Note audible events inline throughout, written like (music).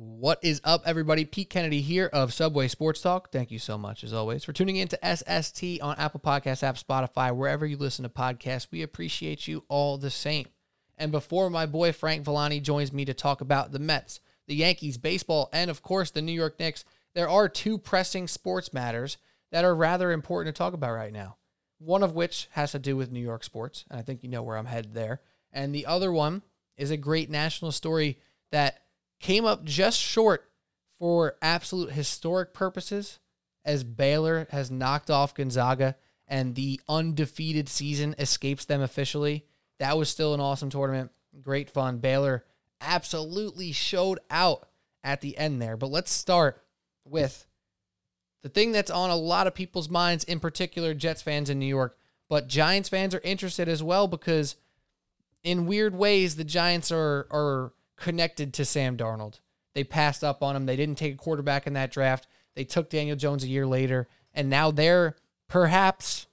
What is up, everybody? Pete Kennedy here of Subway Sports Talk. Thank you so much, as always, for tuning in to SST on Apple Podcasts, app, Spotify, wherever you listen to podcasts. We appreciate you all the same. And before my boy Frank Villani joins me to talk about the Mets, the Yankees, baseball, and of course the New York Knicks, there are two pressing sports matters that are rather important to talk about right now. One of which has to do with New York sports, and I think you know where I'm headed there. And the other one is a great national story that came up just short for absolute historic purposes as Baylor has knocked off Gonzaga and the undefeated season escapes them officially. That was still an awesome tournament. Great fun. Baylor absolutely showed out at the end there. But let's start with the thing that's on a lot of people's minds, in particular Jets fans in New York, but Giants fans are interested as well because in weird ways the Giants are are connected to Sam Darnold. They passed up on him. They didn't take a quarterback in that draft. They took Daniel Jones a year later, and now they're perhaps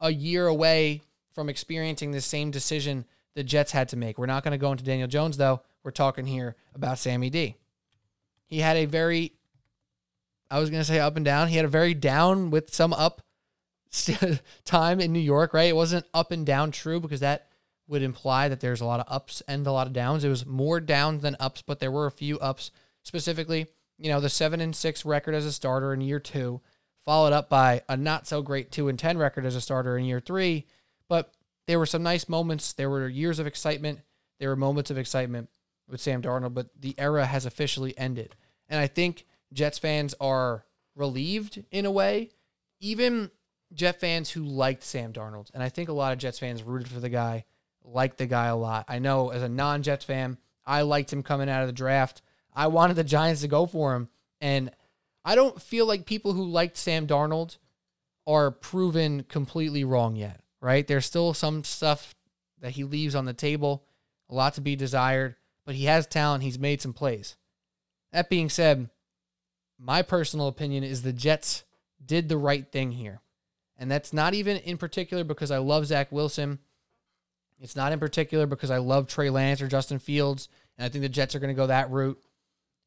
a year away from experiencing the same decision the Jets had to make. We're not going to go into Daniel Jones, though. We're talking here about Sammy D. He had a very, I was going to say up and down. He had a very down with some up (laughs) time in New York, right? It wasn't up and down true because that would imply that there's a lot of ups and a lot of downs. It was more downs than ups, but there were a few ups. Specifically, you know, the seven and six record as a starter in year two, followed up by a not so great two and ten record as a starter in year three. But there were some nice moments. There were years of excitement. There were moments of excitement with Sam Darnold, but the era has officially ended. And I think Jets fans are relieved in a way. Even Jet fans who liked Sam Darnold, and I think a lot of Jets fans rooted for the guy like the guy a lot. I know as a non Jets fan, I liked him coming out of the draft. I wanted the Giants to go for him. And I don't feel like people who liked Sam Darnold are proven completely wrong yet, right? There's still some stuff that he leaves on the table, a lot to be desired, but he has talent. He's made some plays. That being said, my personal opinion is the Jets did the right thing here. And that's not even in particular because I love Zach Wilson. It's not in particular because I love Trey Lance or Justin Fields, and I think the Jets are going to go that route.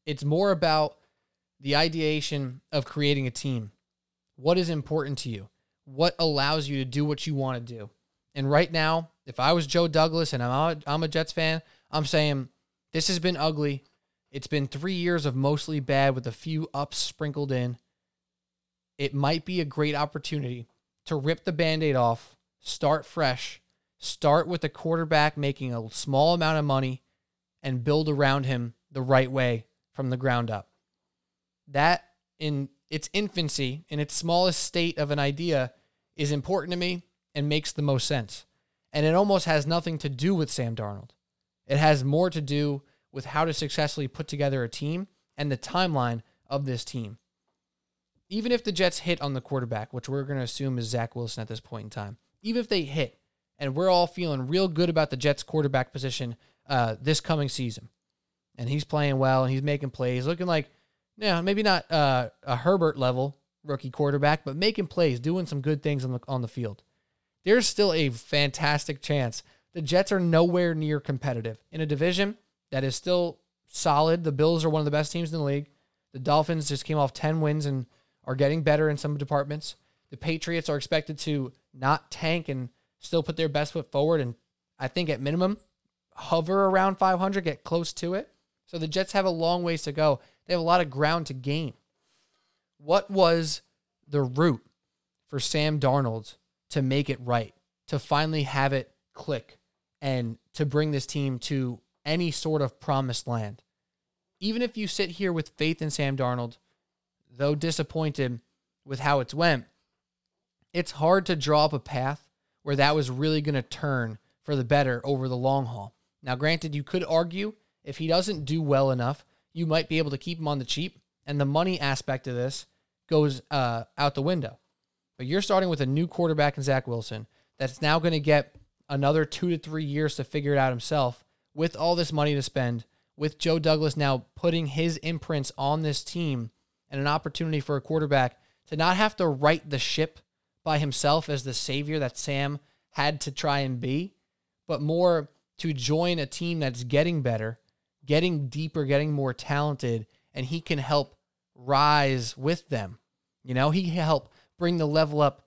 It's more about the ideation of creating a team. What is important to you? What allows you to do what you want to do? And right now, if I was Joe Douglas and I'm I'm a Jets fan, I'm saying this has been ugly. It's been three years of mostly bad with a few ups sprinkled in. It might be a great opportunity to rip the band aid off, start fresh, Start with a quarterback making a small amount of money and build around him the right way from the ground up. That, in its infancy, in its smallest state of an idea, is important to me and makes the most sense. And it almost has nothing to do with Sam Darnold. It has more to do with how to successfully put together a team and the timeline of this team. Even if the Jets hit on the quarterback, which we're going to assume is Zach Wilson at this point in time, even if they hit, and we're all feeling real good about the Jets quarterback position uh, this coming season. And he's playing well and he's making plays, looking like, yeah, maybe not uh, a Herbert level rookie quarterback, but making plays, doing some good things on the on the field. There's still a fantastic chance the Jets are nowhere near competitive in a division that is still solid. The Bills are one of the best teams in the league. The Dolphins just came off 10 wins and are getting better in some departments. The Patriots are expected to not tank and still put their best foot forward and I think at minimum hover around 500, get close to it. So the Jets have a long ways to go. They have a lot of ground to gain. What was the route for Sam Darnold to make it right, to finally have it click, and to bring this team to any sort of promised land? Even if you sit here with faith in Sam Darnold, though disappointed with how it's went, it's hard to draw up a path where that was really going to turn for the better over the long haul. Now, granted, you could argue if he doesn't do well enough, you might be able to keep him on the cheap, and the money aspect of this goes uh, out the window. But you're starting with a new quarterback in Zach Wilson that's now going to get another two to three years to figure it out himself with all this money to spend, with Joe Douglas now putting his imprints on this team and an opportunity for a quarterback to not have to right the ship by himself as the savior that Sam had to try and be, but more to join a team that's getting better, getting deeper, getting more talented, and he can help rise with them. You know, he help bring the level up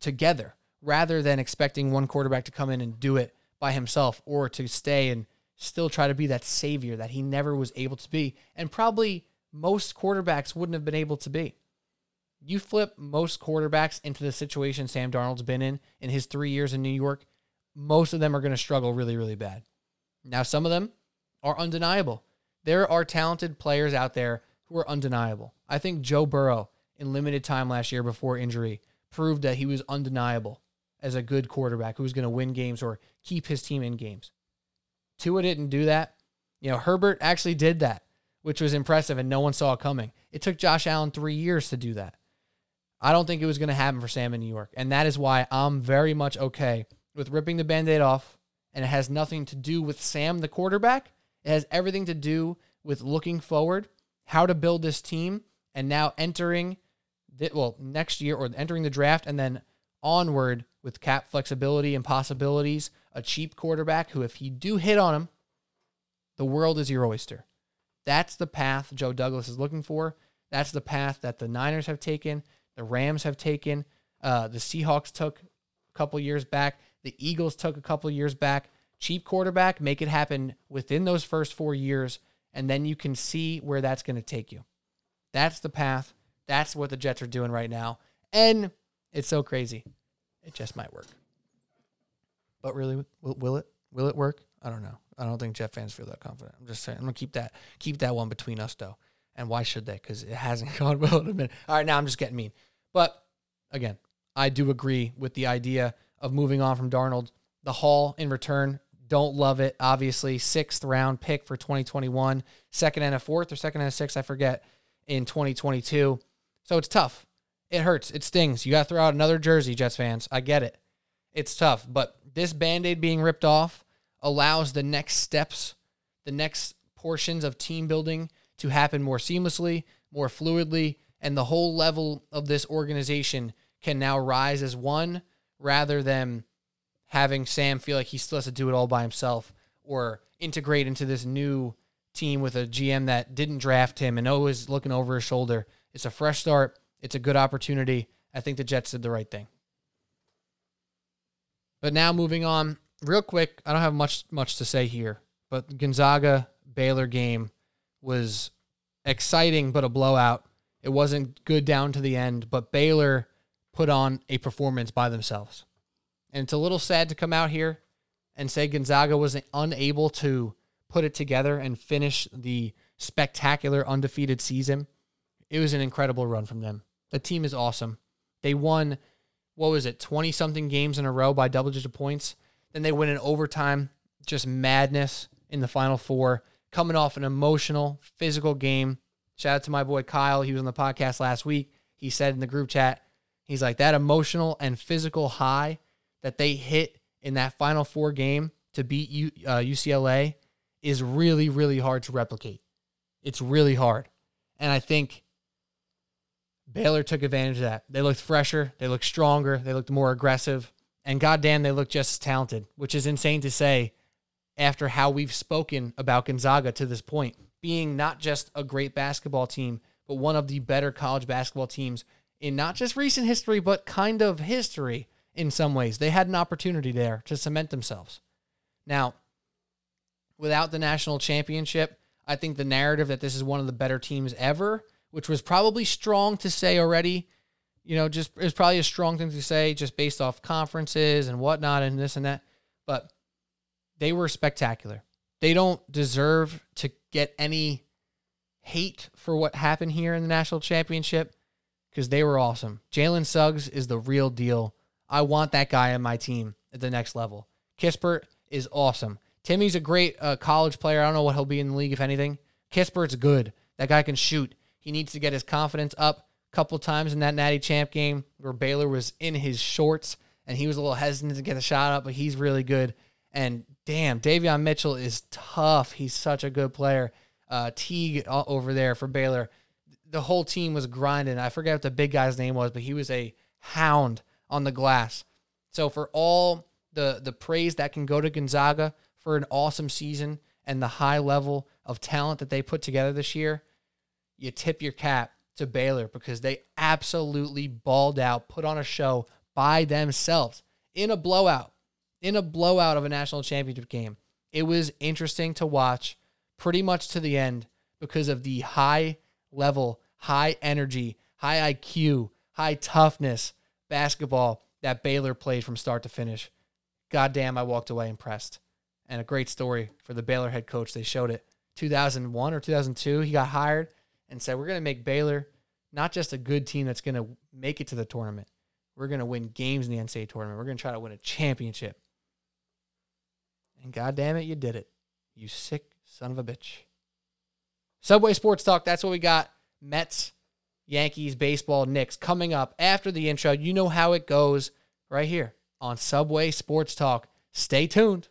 together rather than expecting one quarterback to come in and do it by himself or to stay and still try to be that savior that he never was able to be and probably most quarterbacks wouldn't have been able to be. You flip most quarterbacks into the situation Sam Darnold's been in in his 3 years in New York, most of them are going to struggle really really bad. Now some of them are undeniable. There are talented players out there who are undeniable. I think Joe Burrow in limited time last year before injury proved that he was undeniable as a good quarterback who was going to win games or keep his team in games. Tua didn't do that. You know, Herbert actually did that, which was impressive and no one saw it coming. It took Josh Allen three years to do that. I don't think it was going to happen for Sam in New York. And that is why I'm very much okay with ripping the band aid off. And it has nothing to do with Sam, the quarterback. It has everything to do with looking forward, how to build this team, and now entering the, well next year or entering the draft and then onward with cap flexibility and possibilities, a cheap quarterback who if you do hit on him, the world is your oyster. That's the path Joe Douglas is looking for. That's the path that the Niners have taken, the Rams have taken, uh, the Seahawks took a couple years back, the Eagles took a couple years back. Cheap quarterback, make it happen within those first four years, and then you can see where that's going to take you. That's the path. That's what the Jets are doing right now. And it's so crazy. It just might work. But really, will, will it? Will it work? I don't know. I don't think Jet fans feel that confident. I'm just saying. I'm gonna keep that keep that one between us though. And why should they? Because it hasn't (laughs) gone well in a minute. All right, now I'm just getting mean. But again, I do agree with the idea of moving on from Darnold. The haul in return, don't love it. Obviously, sixth round pick for 2021, second and a fourth or second and a sixth, I forget in 2022. So it's tough. It hurts. It stings. You got to throw out another jersey, Jets fans. I get it. It's tough. But this band aid being ripped off allows the next steps, the next portions of team building to happen more seamlessly, more fluidly, and the whole level of this organization can now rise as one rather than having Sam feel like he still has to do it all by himself or integrate into this new team with a GM that didn't draft him and always looking over his shoulder. It's a fresh start. It's a good opportunity. I think the Jets did the right thing. But now moving on, real quick, I don't have much much to say here, but Gonzaga Baylor game was exciting but a blowout. It wasn't good down to the end, but Baylor put on a performance by themselves. And it's a little sad to come out here and say Gonzaga was unable to put it together and finish the spectacular undefeated season. It was an incredible run from them. The team is awesome. They won, what was it, 20 something games in a row by double digit points. Then they win in overtime. Just madness in the final four. Coming off an emotional, physical game. Shout out to my boy Kyle. He was on the podcast last week. He said in the group chat, he's like, that emotional and physical high that they hit in that final four game to beat U, uh, UCLA is really, really hard to replicate. It's really hard. And I think Baylor took advantage of that. They looked fresher, they looked stronger, they looked more aggressive, and goddamn, they looked just as talented, which is insane to say after how we've spoken about Gonzaga to this point, being not just a great basketball team, but one of the better college basketball teams in not just recent history, but kind of history in some ways. They had an opportunity there to cement themselves. Now, without the national championship, I think the narrative that this is one of the better teams ever which was probably strong to say already. You know, just it's probably a strong thing to say just based off conferences and whatnot and this and that. But they were spectacular. They don't deserve to get any hate for what happened here in the national championship because they were awesome. Jalen Suggs is the real deal. I want that guy on my team at the next level. Kispert is awesome. Timme's a great uh, college player. I don't know what he'll be in the league, if anything. Kispert's good. That guy can shoot. He needs to get his confidence up a couple times in that Natty Champ game where Baylor was in his shorts and he was a little hesitant to get the shot up, but he's really good. And damn, Davion Mitchell is tough. He's such a good player. Uh, Teague over there for Baylor. The whole team was grinding. I forget what the big guy's name was, but he was a hound on the glass. So for all the the praise that can go to Gonzaga for an awesome season and the high level of talent that they put together this year, you tip your cap to Baylor because they absolutely balled out, put on a show by themselves in a blowout, in a blowout of a national championship game. It was interesting to watch pretty much to the end because of the high level, high energy, high IQ, high toughness basketball that Baylor played from start to finish. Goddamn, I walked away impressed. And a great story for the Baylor head coach. They showed it 2001 or 2002. He got hired and said, We're going to make Baylor not just a good team that's going to make it to the tournament, we're going to win games in the NCAA tournament. We're going to try to win a championship. And goddamn it, you did it. You sick son of a bitch. Subway Sports Talk, that's what we got. Mets, Yankees, baseball, Knicks coming up after the intro. You know how it goes right here on Subway Sports Talk. Stay tuned.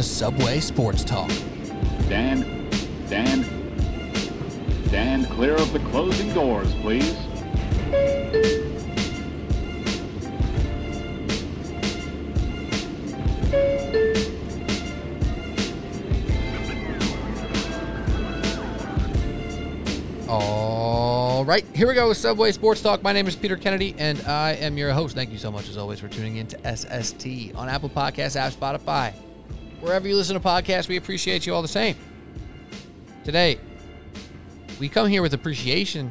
To Subway Sports Talk. Dan, Dan, Dan, clear of the closing doors, please. All right, here we go with Subway Sports Talk. My name is Peter Kennedy, and I am your host. Thank you so much, as always, for tuning in to SST on Apple Podcasts, app, Spotify, wherever you listen to podcasts. We appreciate you all the same. Today, we come here with appreciation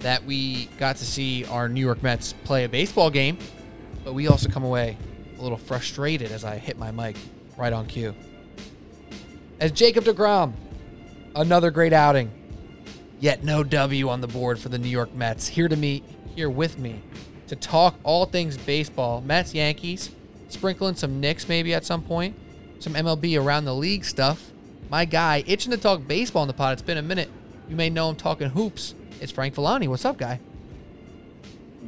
that we got to see our New York Mets play a baseball game, but we also come away a little frustrated as I hit my mic right on cue. As Jacob DeGrom, another great outing Yet no W on the board for the New York Mets. Here to me, here with me to talk all things baseball, Mets, Yankees, sprinkling some Knicks maybe at some point, some MLB around the league stuff. My guy, itching to talk baseball in the pod. It's been a minute. You may know him talking hoops. It's Frank Villani. What's up, guy?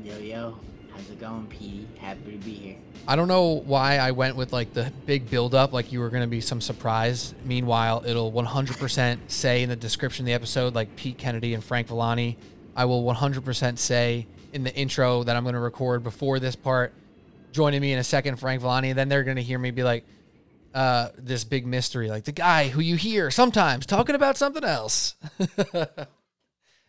Yo, yo. How's it going, Petey? Happy to be here. I don't know why I went with like the big build up, like you were going to be some surprise. Meanwhile, it'll 100% say in the description of the episode, like Pete Kennedy and Frank Villani. I will 100% say in the intro that I'm going to record before this part, joining me in a second, Frank Villani. And then they're going to hear me be like, uh, this big mystery, like the guy who you hear sometimes talking about something else. (laughs) and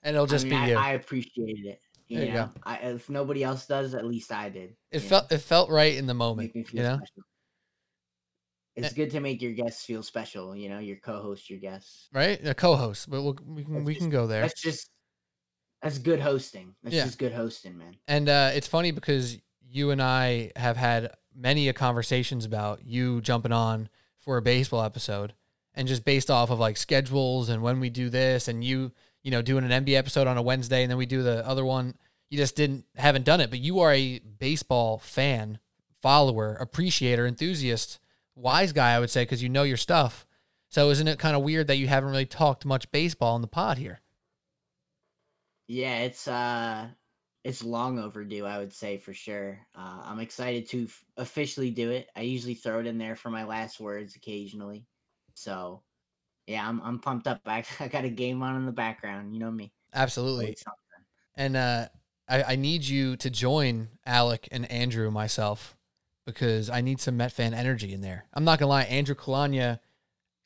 it'll just I mean, be I, you. I appreciated it. You There you know, I, if nobody else does, at least I did. it felt it felt right in the moment, you know. special. It's good to make your guests feel special. You know, your co-host, your guests. Right? A co-host, but we'll, we can That's we just- can go there. That's just that's good hosting. That's Yeah. just good hosting, man. And uh, it's funny because you and I have had many a conversations about you jumping on for a baseball episode, and just based off of like schedules and when we do this, and you you know doing an NBA episode on a Wednesday, and then we do the other one. You just didn't haven't done it, but you are a baseball fan, follower, appreciator, enthusiast, wise guy, I would say, because you know your stuff. So isn't it kind of weird that you haven't really talked much baseball in the pod here? Yeah, it's uh it's long overdue, I would say for sure. Uh, I'm excited to f- officially do it. I usually throw it in there for my last words occasionally. So, yeah, I'm I'm pumped up. (laughs) I, I got a game on in the background. You know me. Absolutely. And uh, I, I need you to join Alec and Andrew myself because I need some Met fan energy in there. I'm not gonna lie, Andrew Kalanya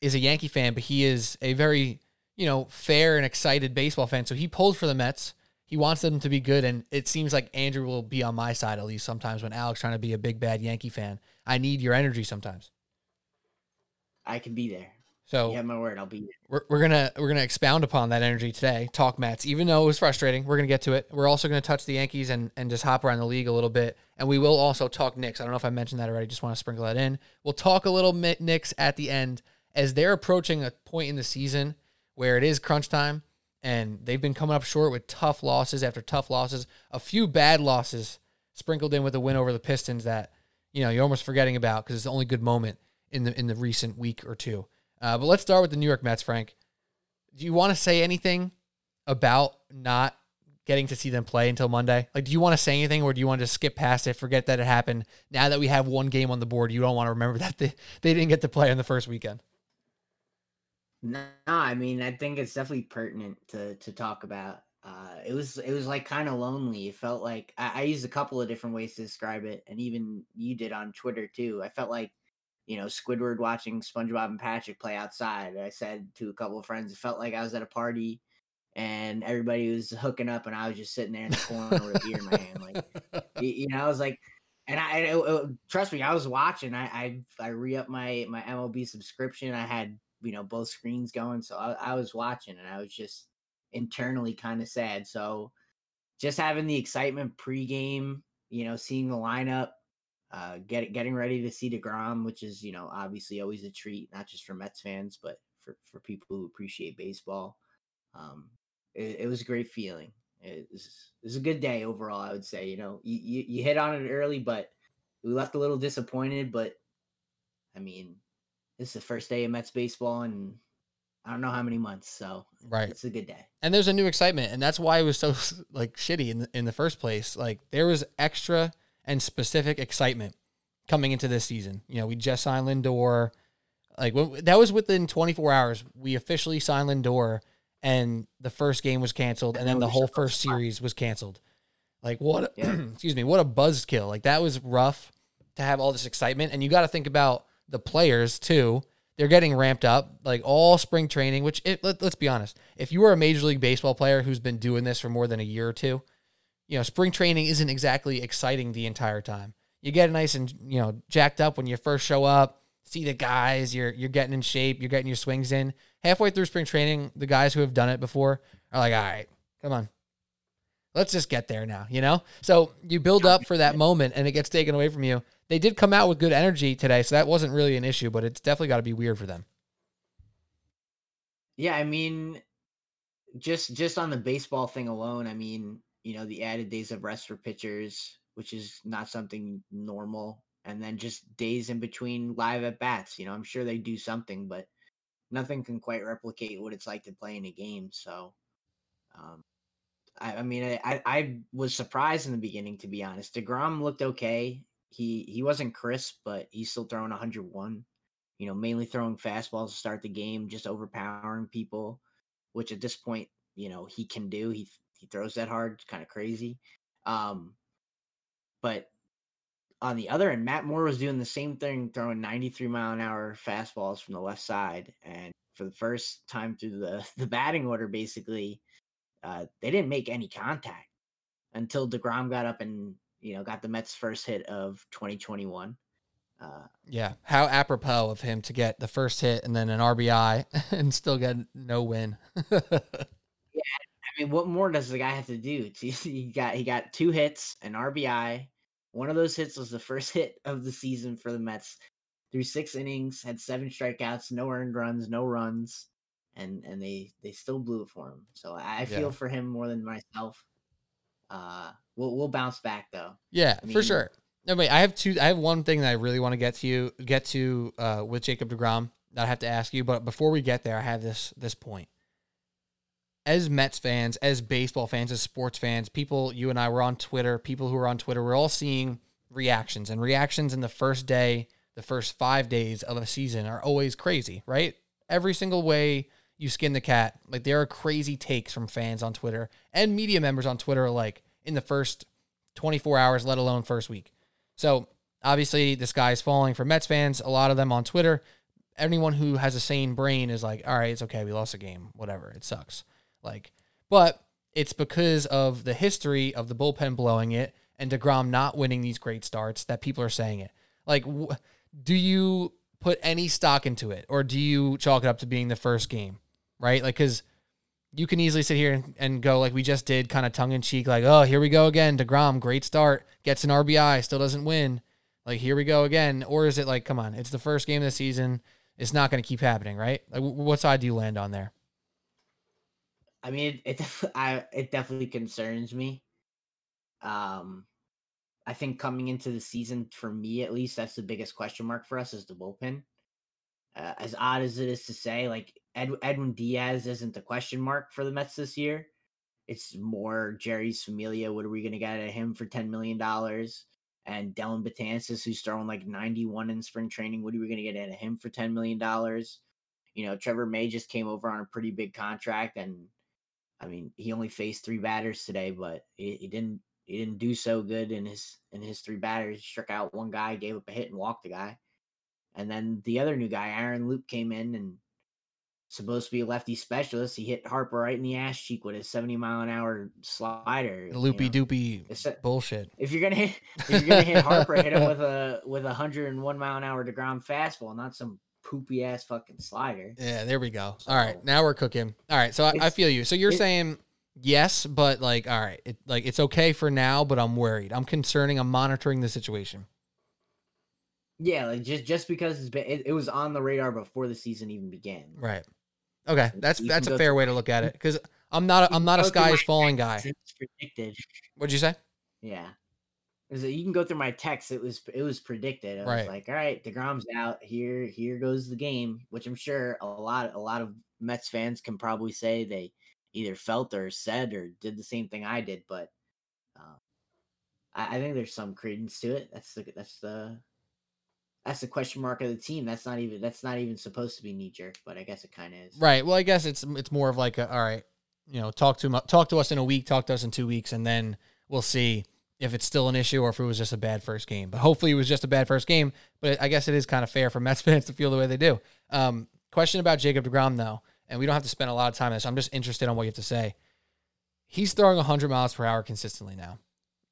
is a Yankee fan, but he is a very you know fair and excited baseball fan. So he pulled for the Mets. He wants them to be good, and it seems like Andrew will be on my side at least sometimes when Alex trying to be a big bad Yankee fan. I need your energy sometimes. I can be there. So You have my word. I'll be there. we're, we're gonna we're gonna expound upon that energy today. Talk Mets, even though it was frustrating. We're gonna get to it. We're also gonna touch the Yankees and and just hop around the league a little bit, and we will also talk Knicks. I don't know if I mentioned that already. Just want to sprinkle that in. We'll talk a little Knicks at the end as they're approaching a point in the season where it is crunch time, and they've been coming up short with tough losses after tough losses. A few bad losses sprinkled in with a win over the Pistons that you know you're almost forgetting about because it's the only good moment in the in the recent week or two. Uh, but let's start with the New York Mets, Frank. Do you want to say anything about not getting to see them play until Monday? Like, do you want to say anything, or do you want to skip past it, forget that it happened? Now that we have one game on the board, you don't want to remember (laughs) that they, they didn't get to play on the first weekend. No, I mean, I think it's definitely pertinent to to talk about. Uh, it was it was like kind of lonely. It felt like I, I used a couple of different ways to describe it, and even you did on Twitter too. I felt like you know Squidward watching SpongeBob and Patrick play outside. I said to a couple of friends, it felt like I was at a party and everybody was hooking up, and I was just sitting there in the corner with a beer in my hand, like you, (laughs) you know, I was like. And I, it, it, trust me, I was watching. I, I, I re up my my MLB subscription. I had you know both screens going so i, I was watching and i was just internally kind of sad so just having the excitement pregame you know seeing the lineup uh get, getting ready to see DeGrom, which is you know obviously always a treat not just for mets fans but for for people who appreciate baseball um it, it was a great feeling. It was, it was a good day overall i would say you know you, you, you hit on it early but we left a little disappointed but i mean this is the first day of Mets baseball and I don't know how many months, so right, it's a good day. And there's a new excitement, and that's why it was so (laughs) like shitty in the, in the first place. Like there was extra and specific excitement coming into this season. You know, we just signed Lindor. Like when, that was within 24 hours. We officially signed Lindor, and the first game was canceled, and then the whole first series was canceled. Like what? Yeah. (clears throat) excuse me. What a buzzkill! Like that was rough to have all this excitement, and you got to think about the players too. They're getting ramped up like all spring training, which it, let, let's be honest. If you are a major league baseball player who's been doing this for more than a year or two, you know, spring training isn't exactly exciting the entire time. You get nice and, you know, jacked up when you first show up, see the guys, you're you're getting in shape, you're getting your swings in. Halfway through spring training, the guys who have done it before are like, "All right, come on. Let's just get there now," you know? So, you build up for that moment and it gets taken away from you they did come out with good energy today, so that wasn't really an issue, but it's definitely got to be weird for them. Yeah, I mean, just just on the baseball thing alone, I mean, you know, the added days of rest for pitchers, which is not something normal, and then just days in between live at bats. You know, I'm sure they do something, but nothing can quite replicate what it's like to play in a game. So, um, I, I mean, I, I was surprised in the beginning, to be honest. Degrom looked okay he he wasn't crisp, but he's still throwing 101. You know, mainly throwing fastballs to start the game, just overpowering people, which at this point, you know, he can do. He he throws that hard, it's kind of crazy. Um, but on the other end, Matt Moore was doing the same thing, throwing 93 mile an hour fastballs from the left side, and for the first time through the (laughs) the batting order, basically, uh, they didn't make any contact until Degrom got up and you know, got the Mets' first hit of 2021. Uh, yeah, how apropos of him to get the first hit and then an RBI (laughs) and still get no win. (laughs) yeah, I mean, what more does the guy have to do? (laughs) He got he got two hits, an RBI. One of those hits was the first hit of the season for the Mets. Through six innings, had seven strikeouts, no earned runs, no runs, and and they they still blew it for him. So I feel yeah. for him more than myself. Uh, we'll we'll bounce back though. Yeah, I mean, for sure. No, wait, I have two. I have one thing that I really want to get to you get to uh, with Jacob Degrom that I have to ask you. But before we get there, I have this this point. As Mets fans, as baseball fans, as sports fans, people you and I were on Twitter. People who are on Twitter, we're all seeing reactions and reactions in the first day, the first five days of a season are always crazy, right? Every single way you skin the cat, like there are crazy takes from fans on Twitter and media members on Twitter, are like in the first 24 hours, let alone first week. So obviously, the sky is falling for Mets fans. A lot of them on Twitter. Anyone who has a sane brain is like, all right, it's okay. We lost a game. Whatever. It sucks. Like, but it's because of the history of the bullpen blowing it and DeGrom not winning these great starts that people are saying it. Like, do you put any stock into it or do you chalk it up to being the first game? Right? Like, because you can easily sit here and, and go like we just did, kind of tongue in cheek, like, oh, here we go again. DeGrom, great start, gets an RBI, still doesn't win. Like, here we go again. Or is it like, come on, it's the first game of the season. It's not going to keep happening, right? Like, what side do you land on there? I mean, it I, it definitely concerns me. Um, I think coming into the season, for me at least, that's the biggest question mark for us is the bullpen. Uh, as odd as it is to say, like Ed, Edwin Diaz isn't the question mark for the Mets this year. it's more Jeurys Familia. What are we gonna get at him for ten million dollars? And Dellin Betances, who's throwing like 91 in spring training, what are we gonna get at him for ten million dollars? You know, Trevor May just came over on a pretty big contract, and I mean, he only faced three batters today, but he, he didn't he didn't do so good in his in his three batters. He struck out one guy, gave up a hit, and walked the guy. And then the other new guy, Aaron Loup, came in and supposed to be a lefty specialist. He hit Harper right in the ass cheek with his 70 mile an hour slider. The loopy you know. doopy a- bullshit. If you're gonna hit if you're gonna hit Harper, hit him (laughs) with a with a hundred and one mile an hour to ground fastball, not some poopy ass fucking slider. Yeah, there we go. All right, now we're cooking. All right, so I, I feel you. So you're it- saying yes, but like, all right, it, like it's okay for now, but I'm worried. I'm concerning. I'm monitoring the situation. Yeah, like just just because it's been it, it was on the radar before the season even began. Right. Okay, that's You that's a fair way to look at it because I'm not a, I'm not a sky is falling guy. predicted. What'd you say? Yeah. Was a- you can go through my text. It was it was predicted. I Right. was like, all right, Degrom's out. Here here goes the game, which I'm sure a lot a lot of Mets fans can probably say they either felt or said or did the same thing I did. But uh, I, I think there's some credence to it. That's the that's the that's the question mark of the team. That's not even that's not even supposed to be knee jerk, but I guess it kind of is. Right. Well, I guess it's it's more of like a all right, you know, talk to talk to us in a week, talk to us in two weeks, and then we'll see if it's still an issue or if it was just a bad first game. But hopefully, it was just a bad first game. But I guess it is kind of fair for Mets (laughs) fans to feel the way they do. Um, question about Jacob Degrom though, and we don't have to spend a lot of time on this. I'm just interested on what you have to say. He's throwing 100 miles per hour consistently now.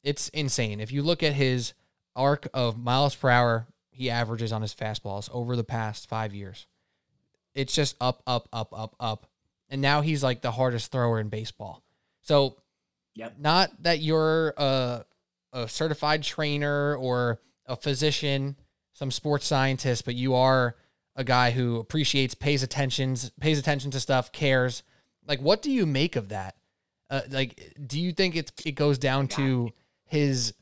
It's insane. If you look at his arc of miles per hour he averages on his fastballs over the past five years, it's just up, up, up, up, up. And now he's like the hardest thrower in baseball. So, Yep. not that you're a, a certified trainer or a physician, some sports scientist, but you are a guy who appreciates, pays attentions, pays attention to stuff, cares. Like, what do you make of that? Uh, like, do you think it's it goes down to his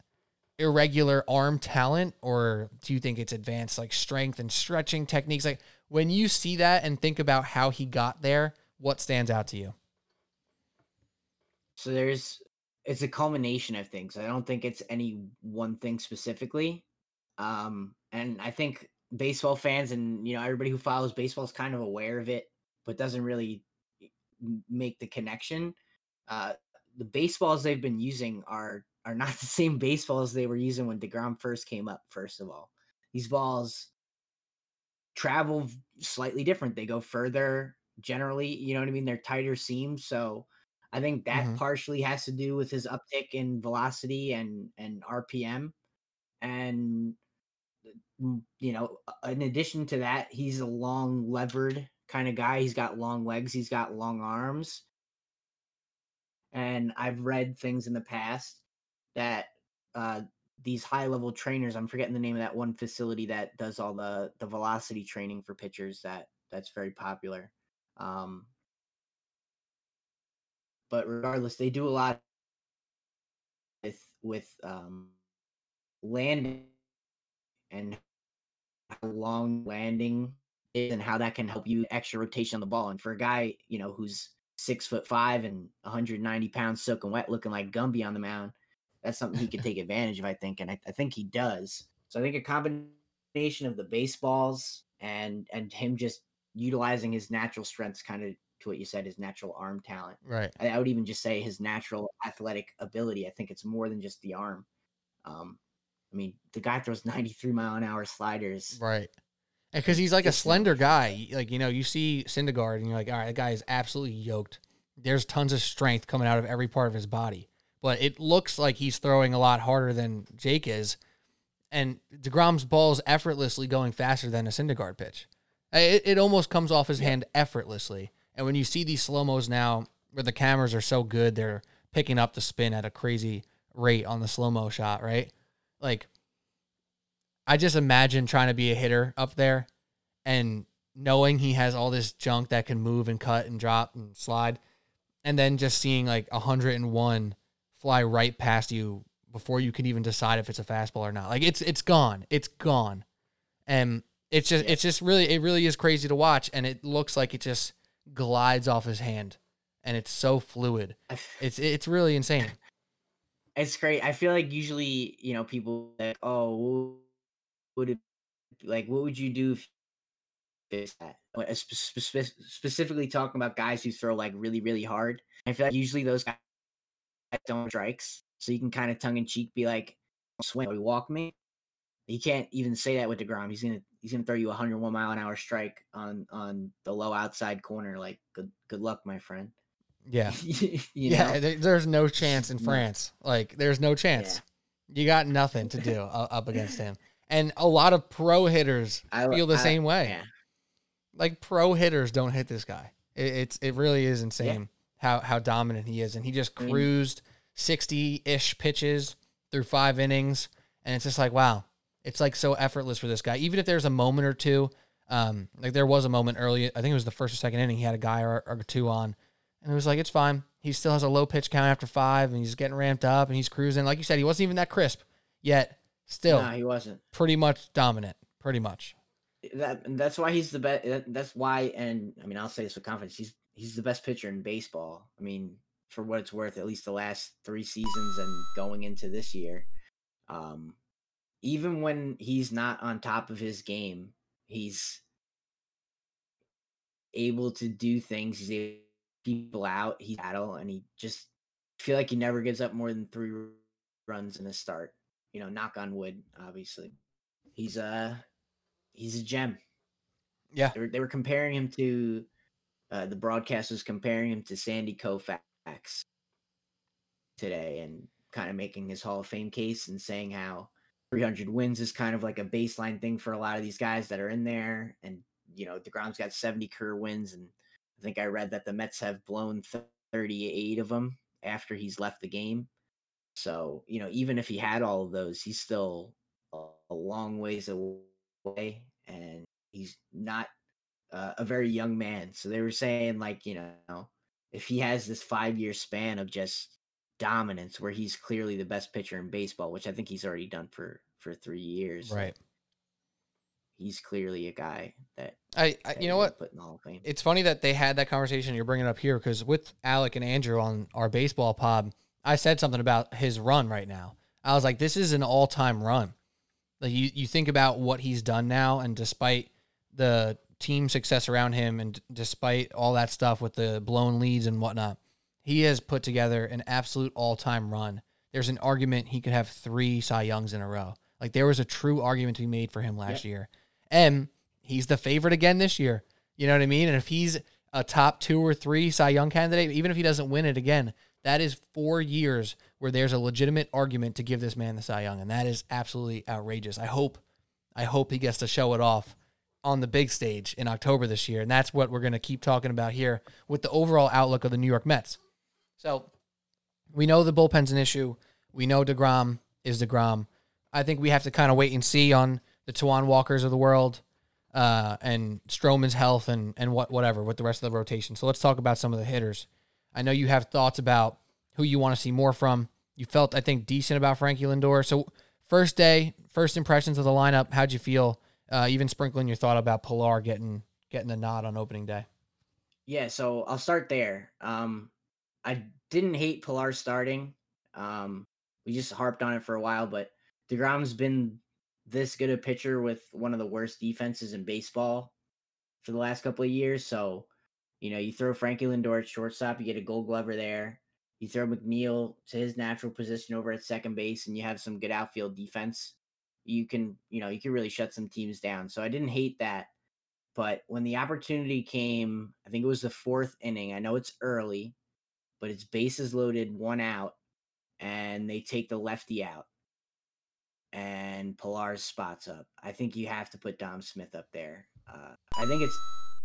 irregular arm talent, or do you think it's advanced like strength and stretching techniques? Like, when you see that and think about how he got there, what stands out to you? So there's it's a culmination of things. I don't think it's any one thing specifically. Um and I think baseball fans and you know everybody who follows baseball is kind of aware of it but doesn't really make the connection. Uh the baseballs they've been using are are not the same baseballs they were using when DeGrom first came up first of all. These balls travel slightly different. They go further generally, you know what I mean? They're tighter seams, so I think that Mhm. partially has to do with his uptick in velocity and and RPM, and mm, you know, in addition to that, he's a long levered kind of guy. He's got long legs. He's got long arms, and I've read things in the past that uh, these high level trainers. I'm forgetting the name of that one facility that does all the the velocity training for pitchers. That that's very popular. Um, but regardless, they do a lot with with um, landing and how long landing is and how that can help you extra rotation on the ball. And for a guy, you know, who's six foot five and 190 pounds soaking wet, looking like Gumby on the mound, that's something he could take advantage of, I think, and I, I think he does. So I think a combination of the baseballs and and him just utilizing his natural strengths, kind of to what you said, his natural arm talent. Right. I, I would even just say his natural athletic ability. I think it's more than just the arm. Um, I mean, the guy throws 93 mile an hour sliders. Right. Because he's like a slender guy. Like, you know, you see Syndergaard and you're like, all right, that guy is absolutely yoked. There's tons of strength coming out of every part of his body. But it looks like he's throwing a lot harder than Jake is. And DeGrom's ball is effortlessly going faster than a Syndergaard pitch. It, it almost comes off his Yeah. hand effortlessly. And when you see these slow mos now, where the cameras are so good, they're picking up the spin at a crazy rate on the slow mo shot, right? Like, I just imagine trying to be a hitter up there and knowing he has all this junk that can move and cut and drop and slide, and then just seeing like 101 fly right past you before you can even decide if it's a fastball or not. Like it's it's gone. It's gone. And it's just it's just really it really is crazy to watch and it looks like it just glides off his hand. and it's so fluid. It's it's really insane. (laughs) it's great. I feel like usually, you know, people like, oh, what would it like? What would you do if it's that? Uh, spe- spe- spe- specifically talking about guys who throw like really, really hard. I feel like usually those guys don't strikes, so you can kind of tongue in cheek be like, "Swing, you walk me." You can't even say that with Degrom. He's gonna he's gonna throw you a 101 mile an hour strike on on the low outside corner. Like, good good luck, my friend. Yeah. (laughs) you yeah, there- there's no chance in mm. France. Like, there's no chance. You got nothing to do (laughs) up against him. And a lot of pro hitters I- feel the I- same way. Yeah. Like pro hitters don't hit this guy. It, it's it really is insane how how dominant he is, and he just cruised sixty ish pitches through five innings, and it's just like wow, it's like so effortless for this guy. Even if there's a moment or two, um, like there was a moment early, I think it was the first or second inning, he had a guy or, or two on, and it was like it's fine. He still has a low pitch count after five, and he's getting ramped up, and he's cruising. Like you said, he wasn't even that crisp, yet still No, he wasn't. pretty much dominant. Pretty much. That that's why he's the best. That's why, and I mean, I'll say this with confidence. He's he's the best pitcher in baseball. I mean, for what it's worth, at least the last three seasons and going into this year, um, even when he's not on top of his game, he's able to do things. He's able to people out. He battle, and he just feel like he never gives up more than three runs in a start. You know, knock on wood, obviously. He's a he's a gem. Yeah. They were, they were comparing him to uh, the broadcast was comparing him to Sandy Koufax today, and kind of making his Hall of Fame case and saying how 300 wins is kind of like a baseline thing for a lot of these guys that are in there. And you know, Degrom's got 70 career wins, and I think I read that the Mets have blown 38 of them after he's left the game. So you know, even if he had all of those, he's still a, a long ways away, and he's not uh, a very young man. So they were saying like, you know, if he has this five year span of just dominance, where he's clearly the best pitcher in baseball, which I think he's already done for for three years, Right. he's clearly a guy that, I, I that you know what? put in the Hall of Fame. It's funny that they had that conversation. You're bringing up here because with Alec and Andrew on our baseball pod, I said something about his run right now. I was like, this is an all time run. Like you, you think about what he's done now, and despite the team success around him, and despite all that stuff with the blown leads and whatnot, he has put together an absolute all time run. There's an argument he could have three Cy Youngs in a row. Like there was a true argument to be made for him last year, and he's the favorite again this year. You know what I mean? And if he's a top two or three Cy Young candidate, even if he doesn't win it again, that is four years where there's a legitimate argument to give this man the Cy Young, and that is absolutely outrageous. I hope, I hope he gets to show it off on the big stage in October this year, and that's what we're going to keep talking about here with the overall outlook of the New York Mets. So we know the bullpen's an issue. We know Degrom is Degrom. I think we have to kind of wait and see on the Taijuan Walkers of the world uh, and Stroman's health and and what whatever with the rest of the rotation. So let's talk about some of the hitters. I know you have thoughts about who you want to see more from. You felt I think decent about Frankie Lindor. So first day, first impressions of the lineup. How'd you feel? Uh, even sprinkling your thought about Pilar getting getting the nod on opening day. Yeah, so I'll start there. Um, I didn't hate Pilar starting. Um, we just harped on it for a while, but Degrom's been this good a pitcher with one of the worst defenses in baseball for the last couple of years. So, you know, you throw Frankie Lindor at shortstop, you get a Gold Glover there. You throw McNeil to his natural position over at second base, and you have some good outfield defense. You can, you know, you can really shut some teams down. So I didn't hate that. But when the opportunity came, I think it was the fourth inning. I know it's early, but it's bases loaded, one out, and they take the lefty out. And Pilar's spots up. I think you have to put Dom Smith up there. Uh, I think it's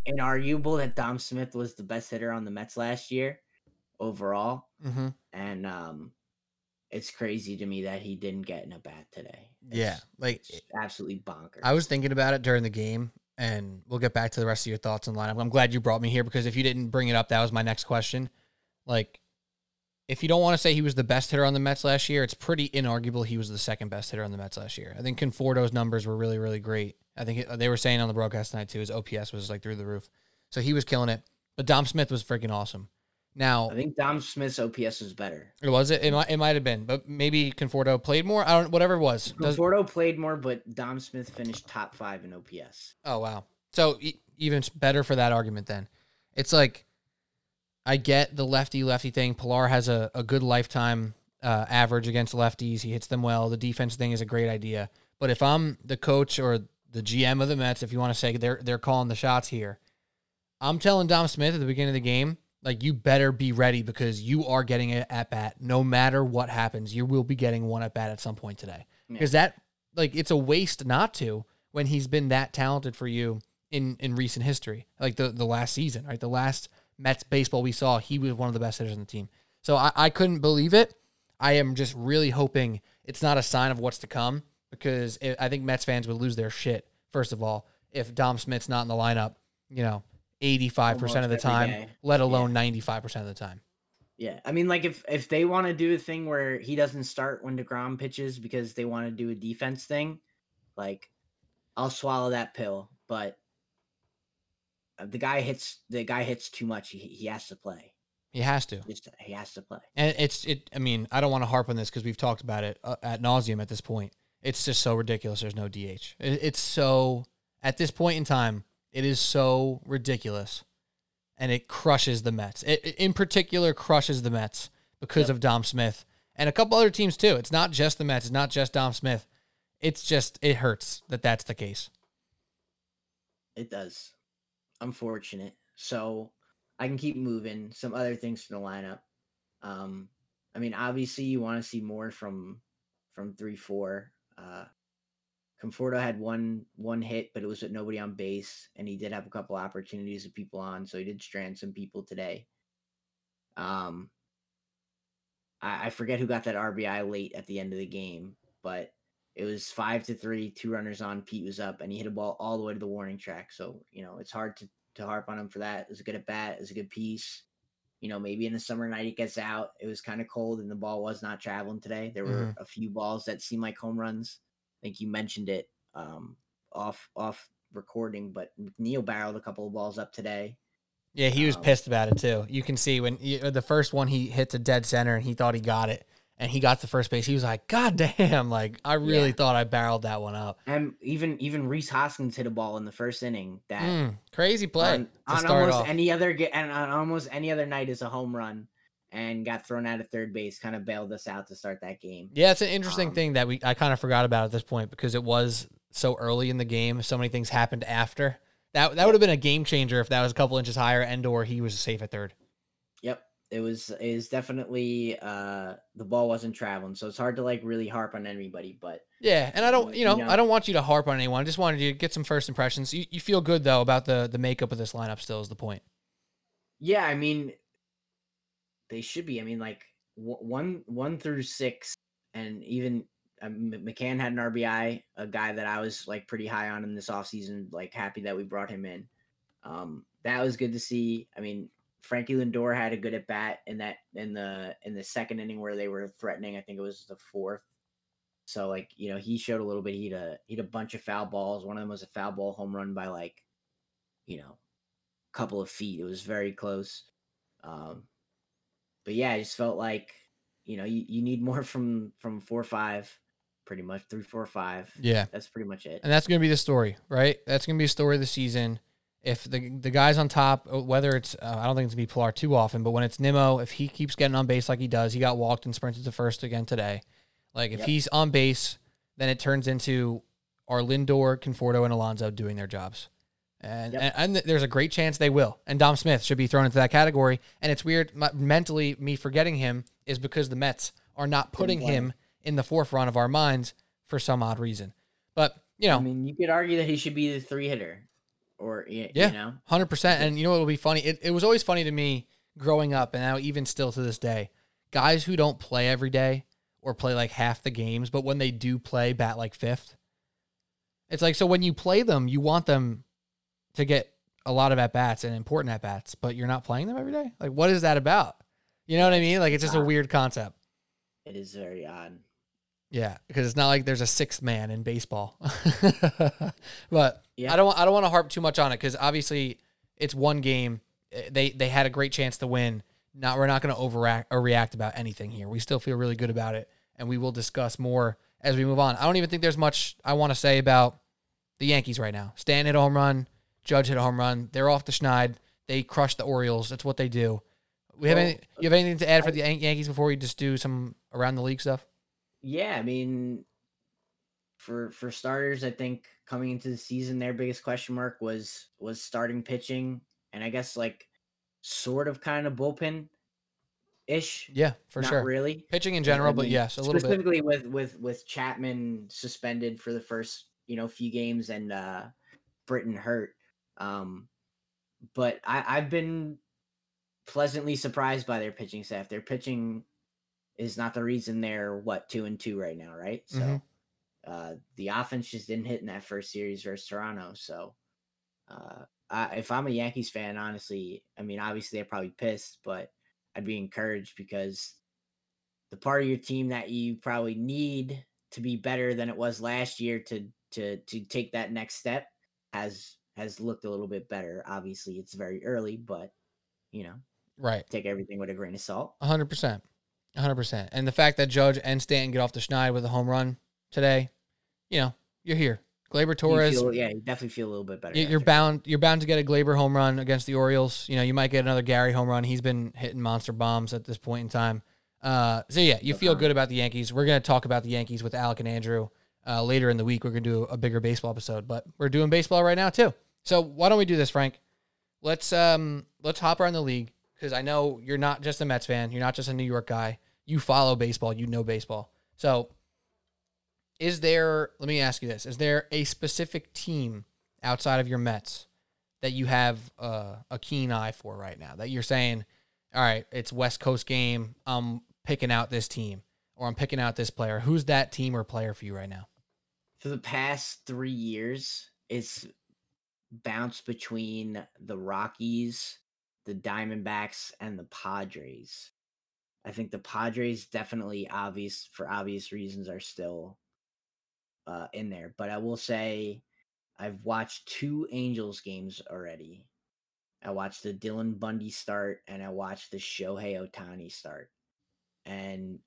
inarguable that Dom Smith was the best hitter on the Mets last year overall. Mm-hmm. And um, it's crazy to me that he didn't get in a bat today. Yeah, like it's absolutely bonkers. I was thinking about it during the game, and we'll get back to the rest of your thoughts on lineup. I'm glad you brought me here because if you didn't bring it up, that was my next question. Like, if you don't want to say he was the best hitter on the Mets last year, it's pretty inarguable he was the second best hitter on the Mets last year. I think Conforto's numbers were really, really great. I think it, they were saying on the broadcast tonight too, his OPS was like through the roof, so he was killing it. But Dom Smith was freaking awesome. Now, I think Dom Smith's OPS is better. It was it? It might, it might have been, but maybe Conforto played more. I don't. Whatever it was. Does- Conforto played more, but Dom Smith finished top five in OPS. Oh wow. So e- even better for that argument then. It's like I get the lefty lefty thing. Pilar has a, a good lifetime uh, average against lefties. He hits them well. The defense thing is a great idea. But if I'm the coach or the GM of the Mets, if you want to say they're they're calling the shots here, I'm telling Dom Smith at the beginning of the game, like you better be ready because you are getting it at bat. No matter what happens, you will be getting one at bat at some point today. Yeah. Because that like it's a waste not to when he's been that talented for you in in recent history, like the the last season, right? The last Mets baseball we saw, he was one of the best hitters on the team. So I, I couldn't believe it. I am just really hoping it's not a sign of what's to come because it, I think Mets fans would lose their shit first of all if Dom Smith's not in the lineup. You know, eighty five percent of the time, day. let alone five percent of the time. Yeah, I mean, like if if they want to do a thing where he doesn't start when Degrom pitches because they want to do a defense thing, like I'll swallow that pill. But uh, the guy hits the guy hits too much. He he has to play. He has to. Just he has to play. And it's it. I mean, I don't want to harp on this because we've talked about it uh, at nauseum at this point. It's just so ridiculous. There's no DH. It, it's so at this point in time, it is so ridiculous, and it crushes the Mets. It, in particular crushes the Mets because Yep. of Dom Smith and a couple other teams too. It's not just the Mets. It's not just Dom Smith. It's just it hurts that that's the case. It does. Unfortunate. So I can keep moving. Some other things from the lineup. Um, I mean, obviously you want to see more from from three four. Uh, Conforto had one one hit, but it was with nobody on base, and he did have a couple opportunities of people on, so he did strand some people today. Um, I, I forget who got that RBI late at the end of the game, but it was five to three, two runners on. Pete was up, and he hit a ball all the way to the warning track. So you know it's hard to to harp on him for that. It was a good at bat. It was a good piece. You know, maybe in the summer night it gets out. It was kind of cold, and the ball was not traveling today. There were a few balls that seemed like home runs. I think you mentioned it um, off off recording, but Neil barreled a couple of balls up today. Yeah, he was Um, pissed about it too. You can see when you, the first one he hit to dead center and he thought he got it, and he got to first base. He was like, "God damn!" Like I really Yeah. thought I barreled that one up. And even even Rhys Hoskins hit a ball in the first inning that Mm, crazy play on, on almost off. any other and on almost any other night is a home run and got thrown out of third base kind of bailed us out to start that game yeah, it's an interesting um, thing that we I kind of forgot about at this point because it was so early in the game. So many things happened after. That that would have been a game changer if that was a couple inches higher and or he was safe at third. yep it was is definitely uh the ball wasn't traveling so it's hard to like really harp on anybody but Yeah, and I don't, you know, You know- I don't want you to harp on anyone. I just wanted you to get some first impressions. You, you feel good though about the the makeup of this lineup. Still is the point. yeah i mean they should be. I mean like one one through six and even um, mccann had an rbi a guy that i was like pretty high on in this offseason like happy that we brought him in. Um that was good to see. I mean frankie lindor had a good at bat in that in the in the second inning where they were threatening i think it was the fourth. So like you know he showed a little bit. He had a he had a bunch of foul balls. One of them was a foul ball home run by like you know a couple of feet. It was very close. Um but yeah i just felt like you know you, you need more from from four five pretty much three four five Yeah. that's pretty much it And that's going to be the story, right? That's going to be a story of the season. If the the guys on top, uh, whether it's uh, I don't think it's going to be Pilar too often, but when it's Nimmo, if he keeps getting on base like he does, he got walked and sprinted to first again today. Like if Yep. he's on base, then it turns into our Lindor, Conforto, and Alonso doing their jobs. And, Yep. and and there's a great chance they will. And Dom Smith should be thrown into that category. And it's weird, my, mentally, me forgetting him is because the Mets are not putting him in the forefront of our minds for some odd reason. But you know, i mean you could argue that he should be the three hitter or y- Yeah. you know Hundred percent. And you know what will be funny? It, it was always funny to me growing up, and now even still to this day, guys who don't play every day or play like half the games, but when they do play, bat like fifth. It's like so when you play them, you want them to get a lot of at bats and important at bats, but you're not playing them every day. Like, what is that about? You know what I mean? Like, it's just a weird concept. it is very odd Yeah, because it's not like there's a sixth man in baseball. (laughs) but Yeah. I don't I don't want to harp too much on it because obviously it's one game. Eh, They they had a great chance to win. not we're not going to overreact or react about anything here. We still feel really good about it, and we will discuss more as we move on. I don't even think there's much I want to say about the Yankees right now. Stan hit a home run, Judge hit a home run. They're off the schneid. They crushed the Orioles. That's what they do. We have any, you have anything to add for the Yan- Yankees before we just do some around the league stuff? Yeah, I mean, for for starters, I think coming into the season, their biggest question mark was was starting pitching, and I guess like sort of kind of bullpen ish. Yeah, for Not sure. really. Pitching in I general, but yes, a little bit. specifically with with with Chapman suspended for the first you know few games and uh Britton hurt. Um, but I I've been pleasantly surprised by their pitching staff. Their pitching is not the reason they're what two and two right now, right? So Mhm. uh the offense just didn't hit in that first series versus Toronto. So uh I, if I'm a Yankees fan, honestly, I mean obviously they're probably pissed, but I'd be encouraged because the part of your team that you probably need to be better than it was last year to to to take that next step has has looked a little bit better. Obviously, it's very early, but you know, Right. take everything with a grain of salt. A hundred percent. A hundred percent. And the fact that Judge and Stanton get off the schneid with a home run today, you know, you're here. Gleyber You Torres, feel- yeah, you definitely feel a little bit better. you- you're bound. You're bound to get a Gleyber home run against the Orioles. You know, you might get another Gary home run. He's been hitting monster bombs at this point in time. Uh, so yeah, you feel good about the Yankees. We're gonna talk about the Yankees with Alec and Andrew uh, later in the week. We're gonna do a bigger baseball episode, but we're doing baseball right now too. So why don't we do this, Frank? Let's um let's hop around the league because I know you're not just a Mets fan. You're not just a New York guy. You follow baseball. You know baseball. So is there? Let me ask you this: Is there a specific team outside of your Mets that you have uh, a keen eye for right now? That you're saying, all right, it's West Coast game. I'm picking out this team, or I'm picking out this player. Who's that team or player for you right now? for the past three years, it's bounced between the Rockies, the Diamondbacks, and the Padres. I think the Padres definitely obvious for obvious reasons are still uh, in there, but I will say I've watched two Angels games already. I watched the Dylan Bundy start and I watched the Shohei Ohtani start. And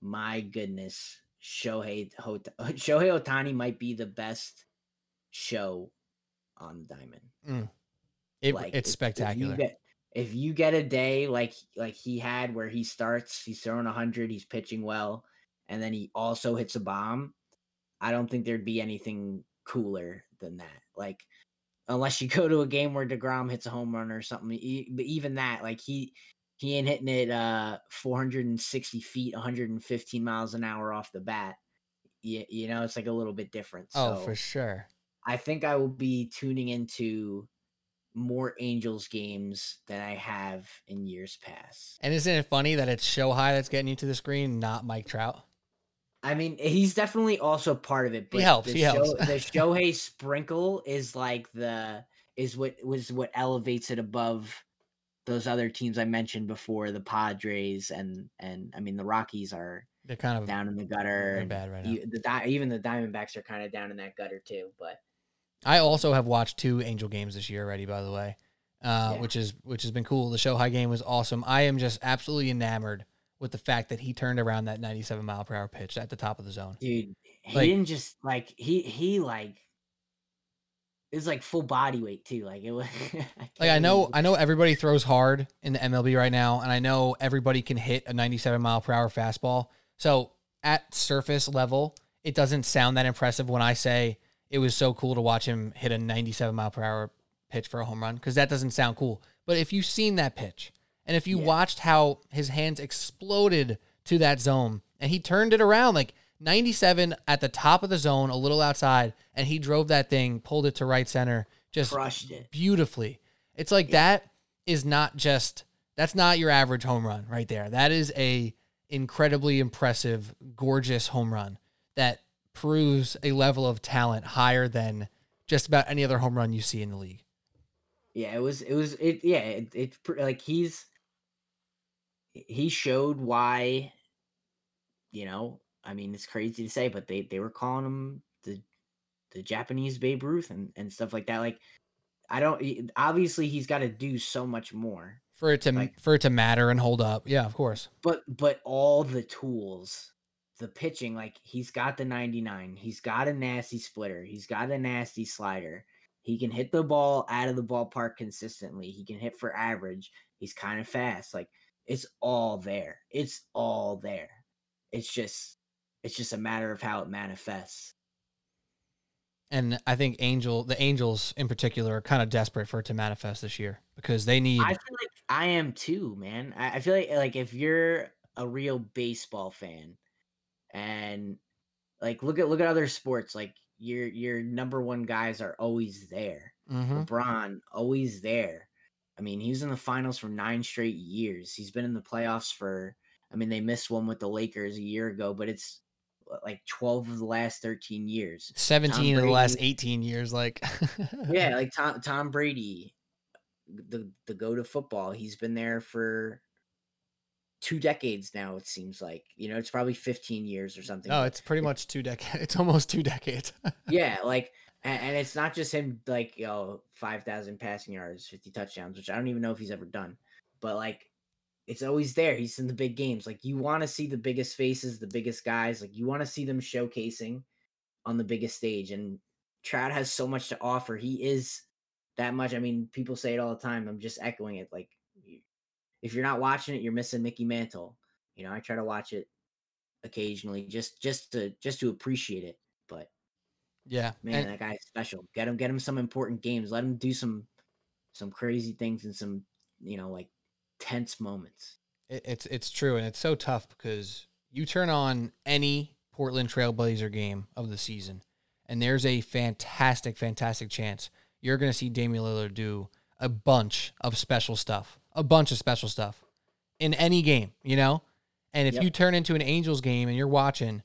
my goodness, Shohei (laughs) Shohei Ohtani might be the best show on the diamond. It, Like, it's if- spectacular. If you, get, if you get a day like like he had where he starts, he's throwing hundred, he's pitching well, and then he also hits a bomb. I don't think there'd be anything cooler than that. Like unless you (laughs) go to a game where Degrom hits a home run or something. But even that, like he he ain't hitting it uh 460 feet, 115 miles an hour off the bat. You, you know, it's like a little bit different. oh, So for sure. I think I will be tuning into more Angels games than I have in years past. And isn't it funny that it's Shohei that's getting you to the screen, not Mike Trout? I mean, he's definitely also part of it. But helps, The he helps. the (laughs) Shohei sprinkle is like the is what was what elevates it above those other teams I mentioned before, the Padres and and I mean the Rockies are They're kind of down in the gutter. they're bad right now. e- the even the Diamondbacks are kind of down in that gutter too. But I also have watched two Angel games this year already, by the way, uh, Yeah. which is which has been cool. The Shohei game was awesome. I am just absolutely enamored with the fact that he turned around that 97 mile per hour pitch at the top of the zone. dude he Like- didn't just like he he like it's like full body weight too like it was (laughs) Like I know I know everybody throws hard in the MLB right now, and I know everybody can hit a 97 mile per hour fastball. So at surface level, it doesn't sound that impressive when I say it was so cool to watch him hit a 97 mile per hour pitch for a home run because that doesn't sound cool. But if you've seen that pitch, and if you Yeah. watched how his hands exploded to that zone, and he turned it around like 97 at the top of the zone, a little outside, and he drove that thing, pulled it to right center, just crushed it beautifully. It's like Yeah. that is not just that's not your average home run right there. That is a incredibly impressive, gorgeous home run that proves a level of talent higher than just about any other home run you see in the league. yeah it was it was it yeah it, it's like he's he showed why you know i mean it's crazy to say but they they were calling him the the japanese babe ruth and and stuff like that like i don't obviously he's got to do so much more for it to Like- for it to matter and hold up. Yeah, of course. but but all the tools the pitching like he's got the 99 he's got a nasty splitter he's got a nasty slider he can hit the ball out of the ballpark consistently he can hit for average he's kind of fast like it's all there it's all there it's just it's just a matter of how it manifests And I think Angel, the Angels in particular, are kind of desperate for it to manifest this year because they need. I feel like I am too, man. I, I feel like like if you're a real baseball fan, and like look at look at other sports, like your your number one guys are always there. Mhm. LeBron always there. I mean, he was in the finals for nine straight years. He's been in the playoffs for. I mean, they missed one with the Lakers a year ago, but it's like twelve of the last thirteen years. 17 of the last 18 years, like (laughs) yeah, like Tom Tom Brady, the the go to football. He's been there for two decades now. It seems like you know it's probably fifteen years or something. no, but it's pretty much two decades. (laughs) It's almost two decades. (laughs) yeah, like and, and it's not just him like you know five thousand passing yards, fifty touchdowns, which I don't even know if he's ever done, but like. It's always there. He's in the big games. Like you want to see the biggest faces, the biggest guys. Like you want to see them showcasing on the biggest stage. And Trout has so much to offer. He is that much. I mean, people say it all the time. I'm just echoing it. Like, if you're not watching it, you're missing Mickey Mantle. You know, I try to watch it occasionally, just just to just to appreciate it. But yeah, man, and- that guy's special. Get him, get him some important games. Let him do some some crazy things and some you know like tense moments. It, it's it's true, and it's so tough because you turn on any Portland Trailblazer game of the season, and there's a fantastic, fantastic chance you're going to see Damian Lillard do a bunch of special stuff, a bunch of special stuff in any game, you know. And if Yep. you turn into an Angels game and you're watching,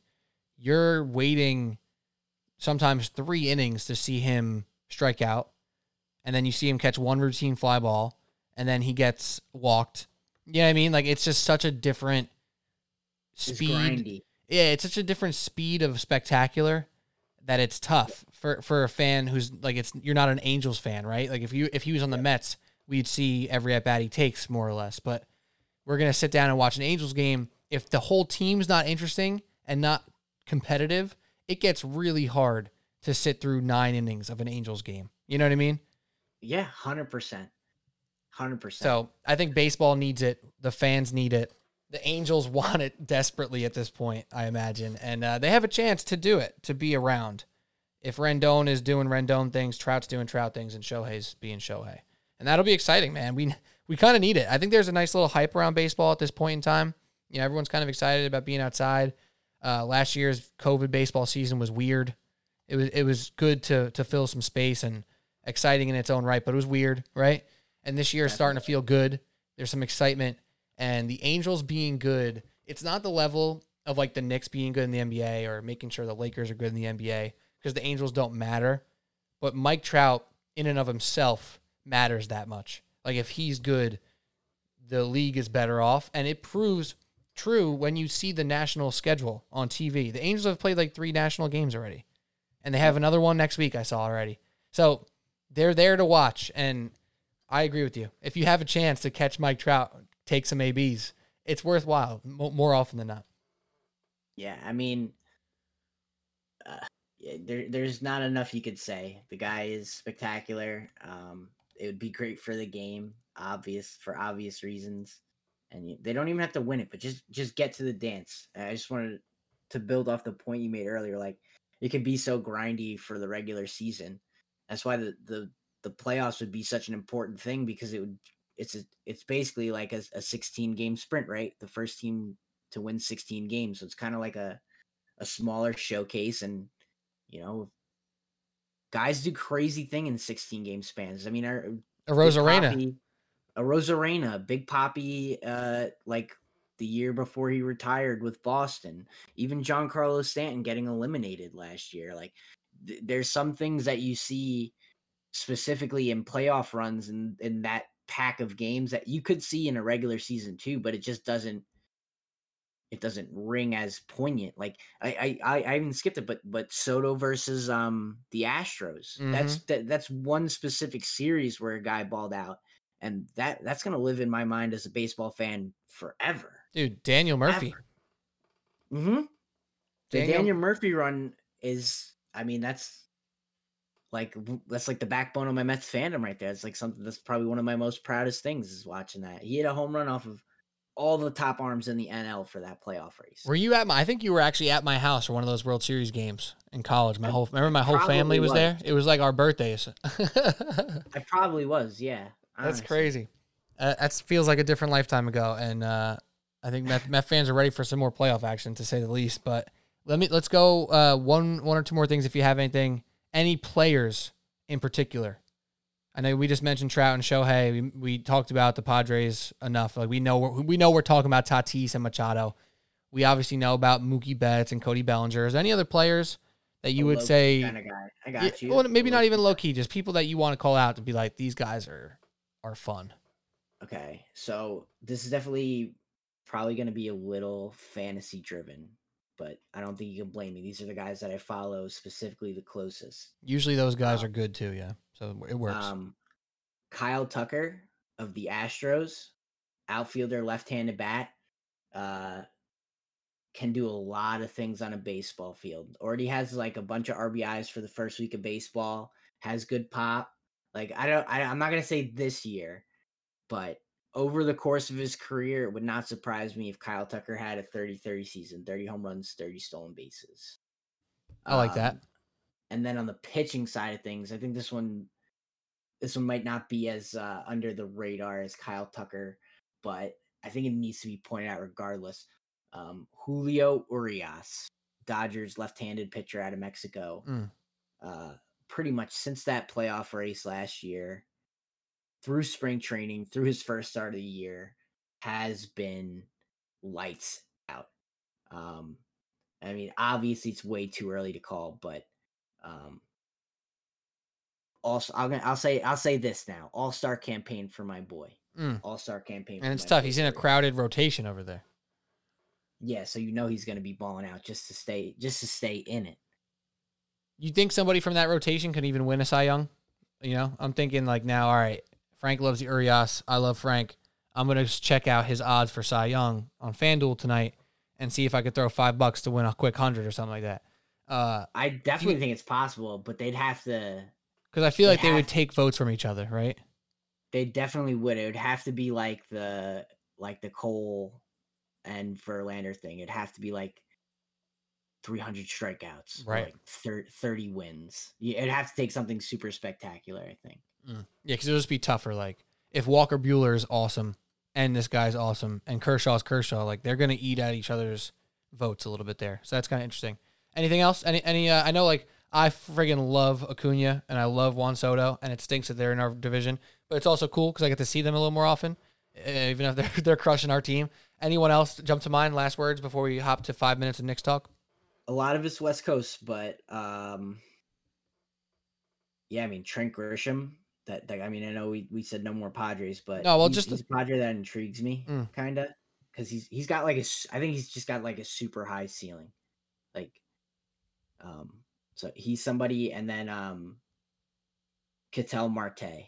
you're waiting sometimes three innings to see him strike out, and then you see him catch one routine fly ball, and then he gets walked. You know what I mean? Like it's just such a different speed. grindy. Yeah, it's such a different speed of spectacular that it's tough for for a fan who's like it's you're not an Angels fan, right? Like if you if he was on the Mets, we'd see every at bat he takes more or less. But we're gonna sit down and watch an Angels game. If the whole team's not interesting and not competitive, it gets really hard to sit through nine innings of an Angels game. You know what I mean? Yeah, hundred percent, hundred percent. So I think baseball needs it. The fans need it. The Angels (laughs) want it desperately at this point, I imagine, and uh, they have a chance to do it, to be around. If Rendon is doing Rendon things, Trout's doing Trout things, and Shohei's being Shohei, and that'll be exciting, man. We we kind of need it. I think there's a nice little hype around baseball at this point in time. You know, everyone's kind of excited about being outside. Uh, last year's COVID baseball season was weird. It was it was good to to fill some space and exciting in its own right, but it was weird, right? And this year is starting to feel good. There's some excitement, and the Angels being good. It's not the level of like the Knicks being good in the NBA or making sure the Lakers are good in the NBA because the Angels don't matter. But Mike Trout, in and of himself, matters that much. Like if he's good, the league is better off, and it proves true when you see the national schedule on TV. The Angels have played like three national games already, and they have another one next week. I saw already. So they're there to watch, and I agree with you. If you have a chance to catch Mike Trout, take some ABs. It's worthwhile mo- more often than not. Yeah, I mean, uh, there there's not enough you could say. The guy is spectacular. Um, it would be great for the game, obvious for obvious reasons, and you, they don't even have to win it, but just just get to the dance. I just wanted to build off the point you made earlier. Like it can be so grindy for the regular season. That's why the the the playoffs would be such an important thing because it would it's a, it's basically like a, a 16 game sprint, right? The first team to win 16 games. So it's kind of like a a smaller showcase and you know guys do crazy thing in 16 game spans. I mean, our Arozarena. Poppy- Arozarena, Big Poppy, uh, like the year before he retired with Boston. Even Giancarlo Stanton getting eliminated last year. Like, th- there's some things that you see specifically in playoff runs and in that pack of games that you could see in a regular season too, but it just doesn't. It doesn't ring as poignant. Like I, I, I I even skipped it, but but Soto versus um the Astros. That's that, that's one specific series where a guy balled out, and that that's gonna live in my mind as a baseball fan forever. Dude, Daniel Murphy. Mm-hmm. The Daniel- Daniel Murphy run is, I mean, that's like that's like the backbone of my Mets fandom right there. It's like something that's probably one of my most proudest things is watching that. He hit a home run off of all the top arms in the NL for that playoff race. Were you at my? I think you were actually at my house for one of those World Series games in college. My I whole remember my whole family was was. there. It was like our birthdays. (laughs) I probably was, yeah. That's crazy. Uh, that feels like a different lifetime ago, and uh, I think Met, Met fans are ready for some more playoff action, to say the least. But let me let's go uh, one one or two more things if you have anything. Any players in particular? I know we just mentioned Trout and Shohei. We, we talked about the Padres enough. Like we know we're, we know we're talking about Tatis and Machado. We obviously know about Mookie Betts and Cody Bellinger. Is there any other players that you A would say? kinda guy. I got you. well, maybe not even low key, just people that you want to call out to be like these guys are are fun. Okay, so this is definitely probably going to be a little fantasy driven, but I don't think you can blame me. These are the guys that I follow specifically the closest. Usually those guys Um, are good too, yeah. So it works. Um, Kyle Tucker of the Astros, outfielder, left-handed bat, uh, can do a lot of things on a baseball field. Already has like a bunch of RBIs for the first week of baseball. Has good pop. Like I don't, I, I'm not gonna say this year, but over the course of his career, it would not surprise me if Kyle Tucker had a 30-30 season, 30 home runs, 30 stolen bases. I like that. Um, And then on the pitching side of things, I think this one this one might not be as uh, under the radar as Kyle Tucker, but I think it needs to be pointed out regardless. Um, Julio Urias, Dodgers left-handed pitcher out of Mexico. Mm. Uh, pretty much since that playoff race last year, through spring training, through his first start of the year, has been lights out. Um, I mean, obviously it's way too early to call, but um, also I'll I'll say I'll say this now: All Star campaign for my boy. Mm. All Star campaign, for And it's tough. boy He's in a crowded rotation over there. Yeah, so you know he's going to be balling out just to stay just to stay in it. You think somebody from that rotation can even win a Cy Young? You know, I'm thinking like now, all right, Frank loves the Urias. I love Frank. I'm gonna just check out his odds for Cy Young on FanDuel tonight and see if I could throw five bucks to win a quick hundred or something like that. Uh, I definitely think it's possible, but they'd have to. Because I feel like they would have take votes from each other, right? They definitely would. It would have to be like the like the Cole and Verlander thing. It'd have to be like 300 strikeouts, Right. Like thir- 30 wins. Yeah, it'd have to take something super spectacular. I think. Yeah, because it'll just be tougher. Like if Walker Buehler is awesome and this guy's awesome and Kershaw's Kershaw, like they're gonna eat at each other's votes a little bit there. So that's kind of interesting. Anything else? Any? Any? Uh, I know like I friggin' love Acuna and I love Juan Soto, and it stinks that they're in our division, but it's also cool because I get to see them a little more often, uh, even if they're (laughs) they're crushing our team. Anyone else jump to mind? Last words before we hop to five minutes of Knicks talk. a lot of it's West Coast, but um, yeah, I mean Trent Grisham. That, that I mean, I know we, we said no more Padres, but No, well, he's, just he's a Padre that intrigues me, Mm. kind of, because he's he's got like a I think he's just got like a super high ceiling, like, um, so he's somebody, and then um, Ketel Marte.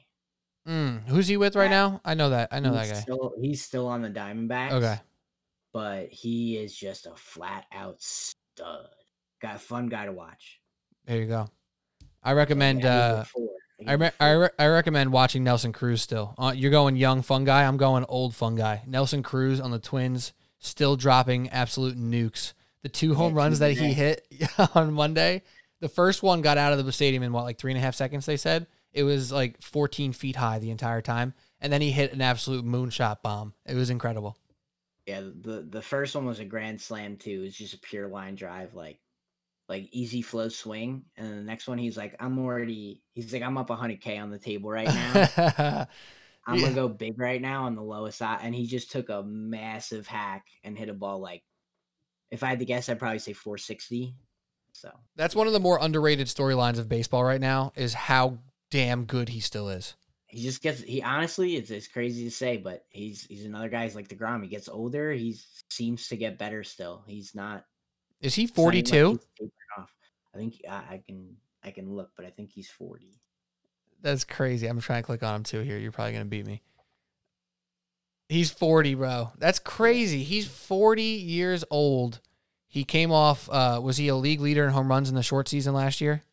Mm, who's he with right Yeah. now? I know that. I know he's that guy. Still, he's still on the Diamondbacks. Okay. but he is just a flat out stud. Got a fun guy to watch. There you go. I recommend. yeah, uh give it four. give I, re- I, re- I recommend watching Nelson Cruz still. Uh, you're going young fun guy. I'm going old fun guy. Nelson Cruz on the Twins still dropping absolute nukes. The two Yeah, home runs that he hit (laughs) on Monday. The first one got out of the stadium in what like three and a half seconds. They said it was like 14 feet high the entire time, and then he hit an absolute moonshot bomb. It was incredible. Yeah, the the first one was a grand slam too. It was just a pure line drive, like like easy flow swing. And then the next one, he's like, I'm already. He's like, I'm up 100k on the table right now. (laughs) I'm Yeah. gonna go big right now on the lowest side. And he just took a massive hack and hit a ball like, if I had to guess, I'd probably say 460. So That's one of the more underrated storylines of baseball right now. Is how damn good he still is. he just gets he honestly it's, it's crazy to say but he's he's another guy he's like the Grom. he gets older he seems to get better still he's not Is he not even like 42? he's tapering off. i think I, I can i can look but i think he's 40 That's crazy. I'm trying to click on him too here. You're probably gonna beat me. He's 40, bro. That's crazy. He's 40 years old. He came off. Uh, was he a league leader in home runs in the short season last year?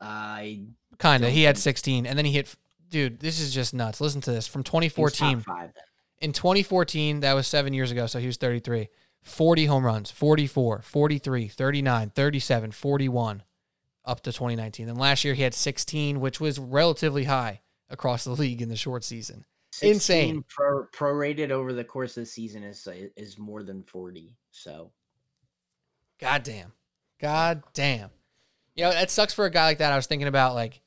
I Kind of. He had 16, and then he hit. Dude, this is just nuts. Listen to this. From 2014, five in 2014, that was seven years ago, so he was 33. 40 home runs, 44, 43, 39, 37, 41, up to 2019. And last year he had 16, which was relatively high across the (laughs) league in the short season. 16 Insane. Pro, prorated over the course of the season is uh, is more than 40. So God damn. God damn. You know, that sucks for a guy like that. I was thinking about, like,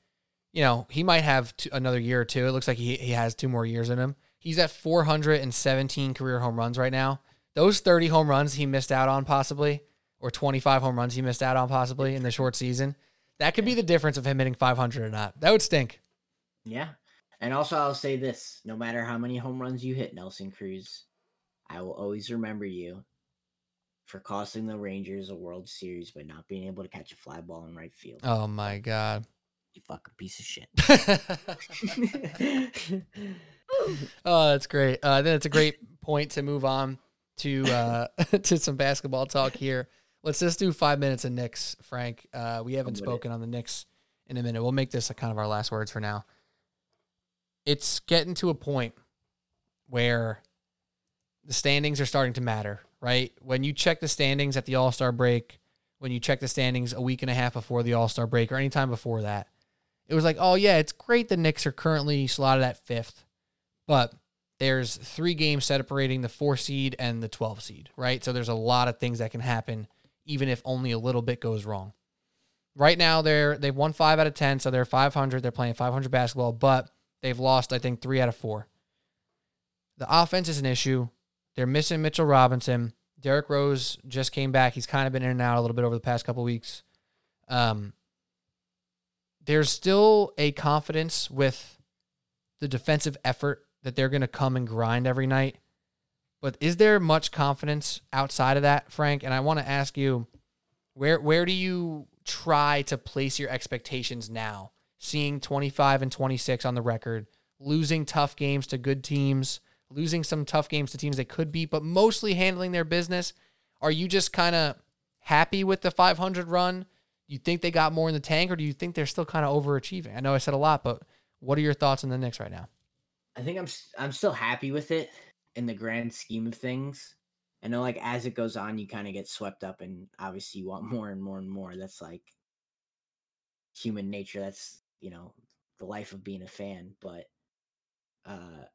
you know, he might have another year or two. It looks like he, he has two more years in him. He's at 417 career home runs right now. Those 30 home runs he missed out on, possibly, or 25 home runs he missed out on, possibly, in the short season, that could be the difference of him hitting 500 or not. That would stink. yeah. And also I'll say this, no matter how many home runs you hit, Nelson Cruz, I will always remember you for costing the Rangers a World Series by not being able to catch a fly ball in right field. Oh, my God. You fucking piece of shit. (laughs) oh, that's great. Uh, then it's a great point to move on to uh, (laughs) to some basketball talk here. Let's just do five minutes of Knicks, Frank. Uh, we haven't with it. spoken on the Knicks in a minute. We'll make this a kind of our last words for now. It's getting to a point where the standings are starting to matter, right? When you check the standings at the All Star break, when you check the standings a week and a half before the All Star break, or anytime before that, it was like, oh yeah, it's great the Knicks are currently slotted at fifth, but there's three games separating the four seed and the 12 seed, right? So there's a lot of things that can happen, even if only a little bit goes wrong. Right now, they're they've won five out of ten, so they're 500. They're playing 500 basketball, but they've lost, I think, three out of four. The offense is an issue. They're missing Mitchell Robinson. Derrick Rose just came back. He's kind of been in and out a little bit over the past couple weeks. Um, there's still a confidence with the defensive effort that they're going to come and grind every night. But is there much confidence outside of that, Frank? And I want to ask you, where where do you try to place your expectations now? Seeing 25 and 26 on the record, losing tough games to good teams, losing some tough games to teams they could beat, but mostly handling their business. Are you just kind of happy with the 500 run? You think they got more in the tank, or do you think they're still kind of overachieving? I know I said a lot, but what are your thoughts on the Knicks right now? I think I'm I'm still happy with it in the grand scheme of things. I know like as it goes on, you kind of get swept up, and obviously you want more and more and more. That's like human nature. That's you know the life of being a fan. But uh,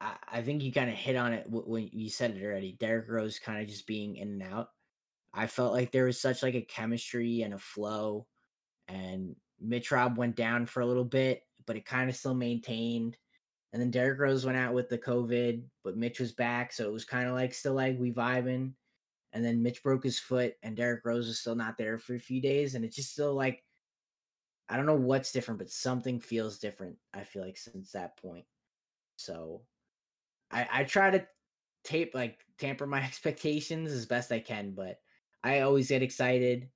I I think you kind of hit on it when you said it already. Derrick Rose kind of just being in and out. I felt like there was such like a chemistry and a flow, and Mitch Rob went down for a little bit, but it kind of still maintained. And then Derrick Rose went out with the COVID, but Mitch was back, so it was kind of like still like we vibing. And then Mitch broke his foot, and Derrick Rose is still not there for a few days, and it's just still like I don't know what's different, but something feels different. I feel like since that point. So I I try to tape like tamper my (laughs) expectations as best I can, but I always get excited.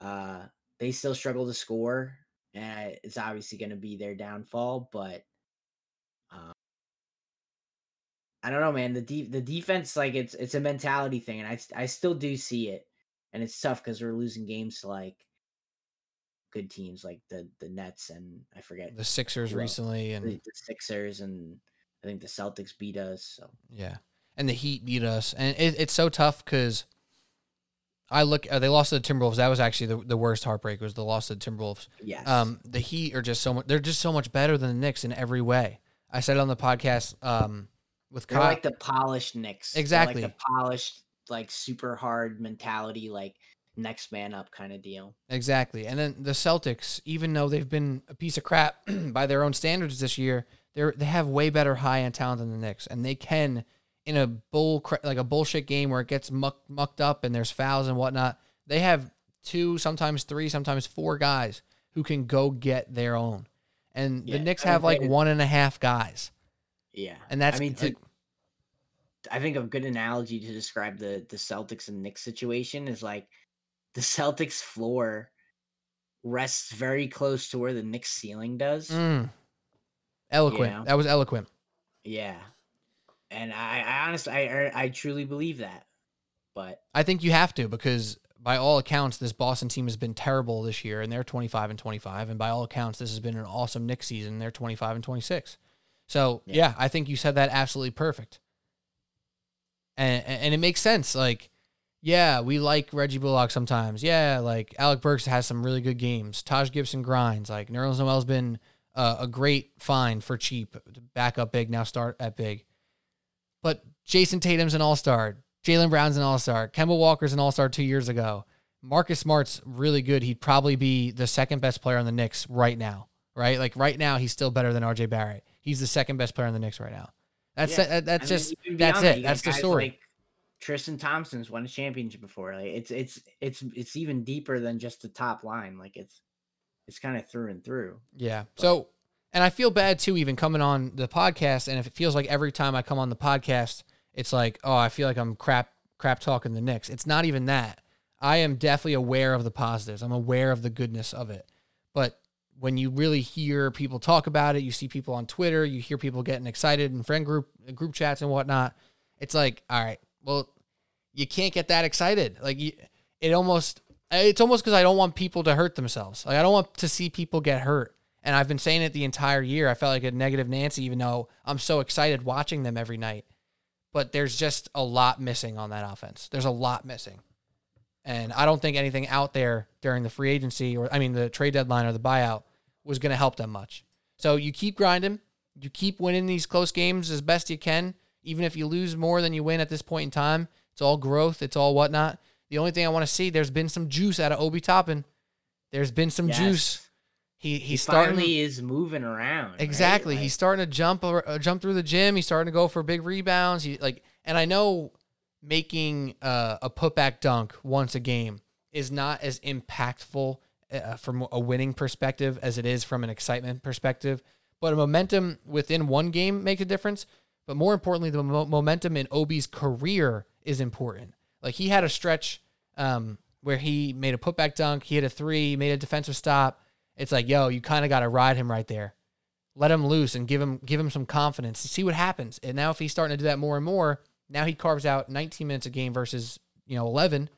Uh they still struggle to score, and it's obviously going to be their downfall, but um, I don't know, man. The de- the defense, like it's it's a mentality thing, and I I still do see it, and it's tough because we're losing games to like good teams like the the Nets and I forget The Sixers Well, recently, and the Sixers and I think the Celtics beat us. So yeah, and the Heat beat us, and it, it's so tough because I look. Uh, they lost to the Timberwolves. That was actually the, the worst heartbreak. Was the loss to the Timberwolves. yes, Um, the Heat are just so much. They're just so much better than the Knicks in every way. I said it on the podcast. Um, with Kyle. like the polished Knicks, Exactly. like the polished, like super hard mentality, like next man up kind of deal. Exactly. And then the Celtics, even though they've been a piece of crap (clears throat) by their own standards this year, they're they have way better high end talent than the Knicks, and they can in a bull like a bullshit game where it gets muck, mucked up and there's fouls and whatnot. They have two, sometimes three, sometimes four guys who can go get their own, and the Yeah, Knicks I have like one and a half guys, Yeah, and that's I mean, to, like, I think a good analogy to describe the the Celtics and Knicks situation is like the Celtics floor rests very close to where the Knicks ceiling does. mm, eloquent. Yeah. That was eloquent. Yeah, and I, I honestly, I, I truly believe that. But I think you have to because by all accounts, this Boston team has been terrible this year, and they're 25 and 25. And by all accounts, this has been an awesome Knicks season. They're 25 and 26. So yeah, Yeah. I think you said that absolutely perfect. And and it makes sense. Like, yeah, we like Reggie Bullock sometimes. Yeah, like Alec Burks has some really good games. Taj Gibson grinds. Like Nerlens Noel's been uh, a great find for cheap back up big now start at big. But Jayson Tatum's an all star. Jaylen Brown's an all star. Kemba Walker's an all star two years ago. Marcus Smart's really good. He'd probably be the second best player on the Knicks right now, right? Like right now, he's still better than RJ Barrett. He's the second best player on the Knicks right now. That's Yeah. that, that's I mean, just that's it. That's the story. Like Tristan Thompson's won a championship before. Like it's it's it's it's even deeper than just the top line. Like it's it's kind of through and through. Yeah. So, and I feel bad too, even coming on the podcast. And if it feels like every time I come on the podcast, it's like, oh, I feel like I'm crap, crap talking the Knicks. It's not even that. I am definitely aware of the positives. I'm aware of the goodness of it. But when you really hear people talk about it, you see people on Twitter, you hear people getting excited in friend group group chats and whatnot. It's like, all right, well, you can't get that excited. Like it almost, it's almost because I don't want people to hurt themselves. Like I don't want to see people get hurt. And I've been saying it the entire year. I felt like a negative Nancy, even though I'm so excited watching them every night. But there's just a lot missing on that offense. There's a lot missing. And I don't think anything out there during the free agency or I mean the trade deadline or the buyout was going to help them much. So you keep grinding, you keep winning these close games as best you can, even if you lose more than you win at this point in time. It's all growth, it's all whatnot. The only thing I want to see, there's been some juice out of Obi Toppin. There's been some Yes. juice. He He he's starting finally is moving around. right? Exactly. Like, He's starting to jump or uh, jump through the gym. He's starting to go for big rebounds. He like, and I know making uh, a putback dunk once a game is not as impactful uh, from a winning perspective as it is from an excitement perspective. But a momentum within one game makes a difference. But more importantly, the mo- momentum in Obi's career is important. Like he had a stretch um, where he made a putback dunk, he hit a three, made a defensive stop. It's like, yo, you kind of got to ride him right there. Let him loose and give him give him some confidence. To see what happens. And now if he's starting to do that more and more, now he carves out 19 minutes a game versus you know 11,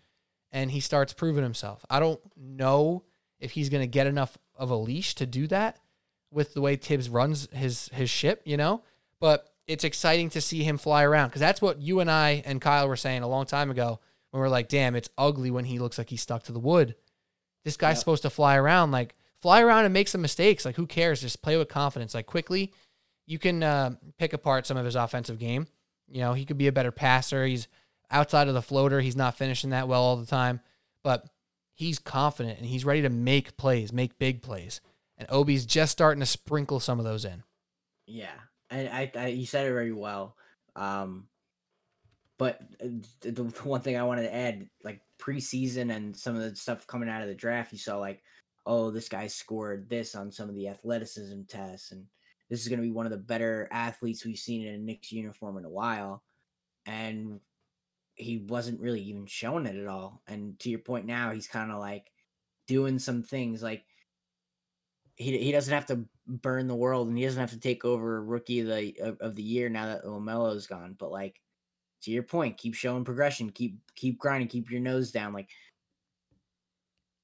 and he starts proving himself. I don't know if he's going to get enough of a leash to do that with the way Thibs runs his his ship, you know. But it's exciting to see him fly around because that's what you and I and Kyle were saying a long time ago when we are like, damn, it's ugly when he looks like he's stuck to the wood. This guy's Yep. supposed to fly around, like fly around and make some mistakes. Like who cares? Just play with confidence. Like quickly, you can uh, pick apart some of his offensive game. You know, he could be a better passer. He's outside of the floater. He's not finishing that well all the time, but he's confident and he's ready to make plays, make big plays. And Obi's just starting to sprinkle some of those in. Yeah, I, I, I you said it very well. Um, but uh, the, the one thing I wanted to add, like preseason and some of the stuff coming out of the draft, you saw like, oh, this guy scored this on some of the athleticism tests, and this is going to be one of the better athletes we've seen in a Knicks uniform in a while, and he wasn't really even showing it at all. And to your point, now he's kind of like doing some things like he he doesn't have to burn the world and he doesn't have to take over rookie of the of, of the year now that Lamelo's gone. But like to your point, keep showing progression, keep keep grinding, keep your nose down, like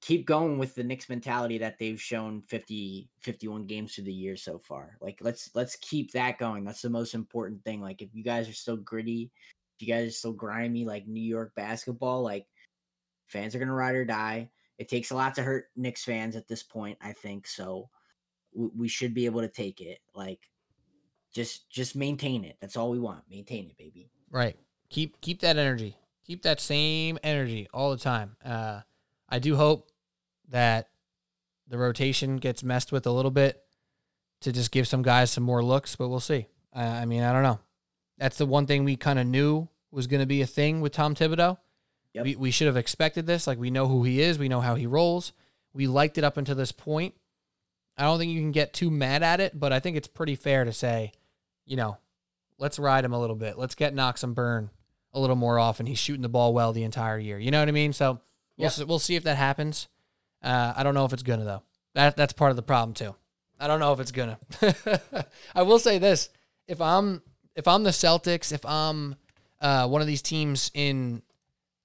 keep going with the Knicks mentality that they've shown 50 51 games through the year so far. Like let's let's keep that going. That's the most important thing. Like if you guys are still gritty, if you guys are still grimy like New York basketball, like fans are gonna ride or die. It takes a lot to hurt Knicks fans at this point, I think. So we should be able to take it. Like, just just maintain it. That's all we want. Maintain it, baby. Right. Keep keep that energy. Keep that same energy all the time. Uh, I do hope that the rotation gets messed with a little bit to just give some guys some more looks, but we'll see. Uh, I mean, I don't know. That's the one thing we kind of knew was going to be a thing with Tom Thibodeau. Yep. We, we should have expected this. Like, we know who he is, we know how he rolls. We liked it up until this point. I don't think you can get too mad at it, but I think it's pretty fair to say, you know, let's ride him a little bit. Let's get Knox some burn a little more often. He's shooting the ball well the entire year. You know what I mean? So we'll Yeah. see, we'll see if that happens. Uh, I don't know if it's gonna though. That that's part of the problem too. I don't know if it's gonna. (laughs) I will say this: if I'm if I'm the Celtics, if I'm uh, one of these teams in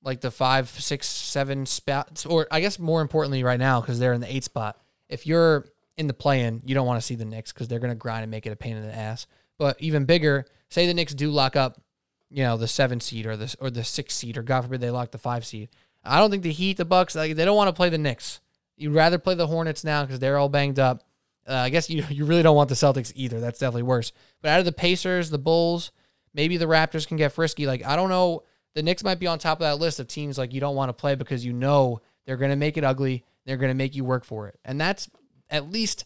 like the five, six, seven spots, or I guess more importantly right now because they're in the eight spot. If you're in the play-in, you don't want to see the Knicks because they're going to grind and make it a pain in the ass. But even bigger, say the Knicks do lock up, you know, the seven seed or the or the six seed, or God forbid they lock the five seed. I don't think the Heat, the Bucks, like they don't want to play the Knicks. You'd rather play the Hornets now because they're all banged up. Uh, I guess you (laughs) you really don't want the Celtics either. That's definitely worse. But out of the Pacers, the Bulls, maybe the Raptors can get frisky. Like I don't know, the Knicks might be on top of that list of teams like you don't want to play because you know they're going to make it ugly. They're going to make you work for it, and that's at least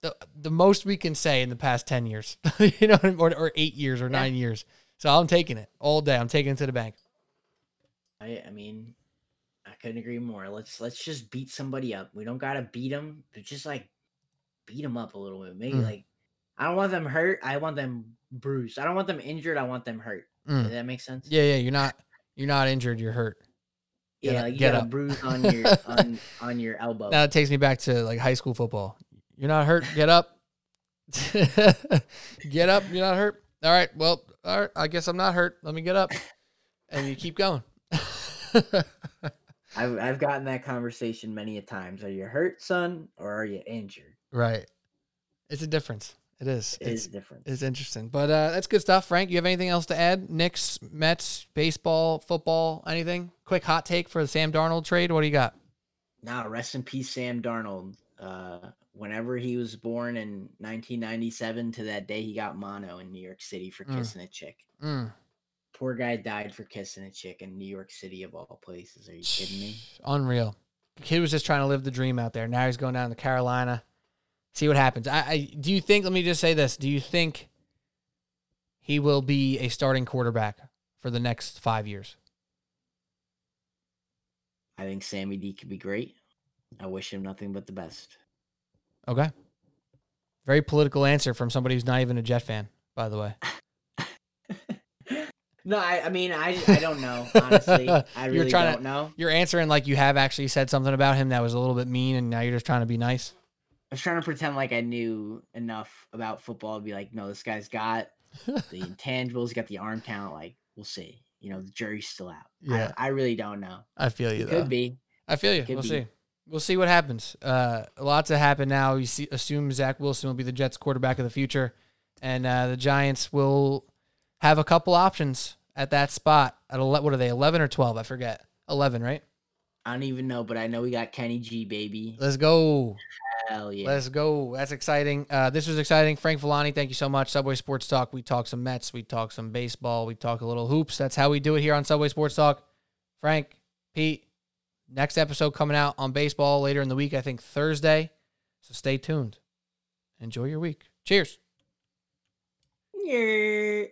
the the most we can say in the past ten years, (laughs) you know, or, or eight years or nine years. So I'm taking it all day. I'm taking it to the bank. I, I mean, I couldn't agree more. Let's let's just beat somebody up. We don't gotta beat them, but just like beat them up a little bit. Maybe Mm. like I don't want them hurt. I want them bruised. I don't want them injured. I want them hurt. Mm. Does that make sense? Yeah, yeah. You're not you're not injured. You're hurt. Get Yeah, up- like you get got a bruise on (laughs) your on on your elbow. Now it takes me back to like high school football. You're not hurt. Get up. (laughs) get up. You're not hurt. All right. Well, all right. I guess I'm not hurt. Let me get up. And you keep going. (laughs) I've I've gotten that conversation many a times. Are you hurt, son, or are you injured? right. It's a difference. It is. It it's is different. it's interesting. But uh, that's good stuff. Frank, you have anything else to add? Knicks, Mets, baseball, football, anything? Quick hot take for the Sam Darnold trade. What do you got? Now, rest in peace, Sam Darnold. Uh, whenever he was born in 1997 to that day he got mono in New York City for Mm. kissing a chick. Mm, Poor guy died for kissing a chick in New York City of all places. Are you kidding me? unreal. The kid was just trying to live the dream out there. Now he's going down to Carolina. See what happens. I, I do you think? Let me just say this: Do you think he will be a starting quarterback for the next five years? I think Sammy D could be great. I wish him nothing but the best. Okay. Very political answer from somebody who's not even a Jet fan, by the way. (laughs) no, I, I mean I I don't know honestly. (laughs) I really trying to- don't know. You're answering like you have actually said something about him that was a little bit mean, and now you're just trying to be nice. I was trying to pretend like I knew enough about football to be like, no, this guy's got (laughs) the intangibles, got the arm talent. Like, we'll see. You know, the jury's still out. Yeah. I, I really don't know. I feel It you though. could be. I feel you. Could We'll be. see. We'll see what happens. Uh, a lot to happen now. You see, assume Zach Wilson will be the Jets' quarterback of the future, and uh, the Giants will have a couple options at that spot. At ele- what are they? Eleven or twelve? I forget. Eleven, right? I don't even know, but I know we got Kenny G, baby. Let's go. Hell yeah. Let's go. That's exciting. Uh, this was exciting. Frank Villani, thank you so much. Subway Sports Talk. We talk some Mets. We talk some baseball. We talk a little hoops. That's how we do it here on Subway Sports Talk. Frank, Pete, next episode coming out on baseball later in the week, I think Thursday. So stay tuned. Enjoy your week. Cheers. Yeah.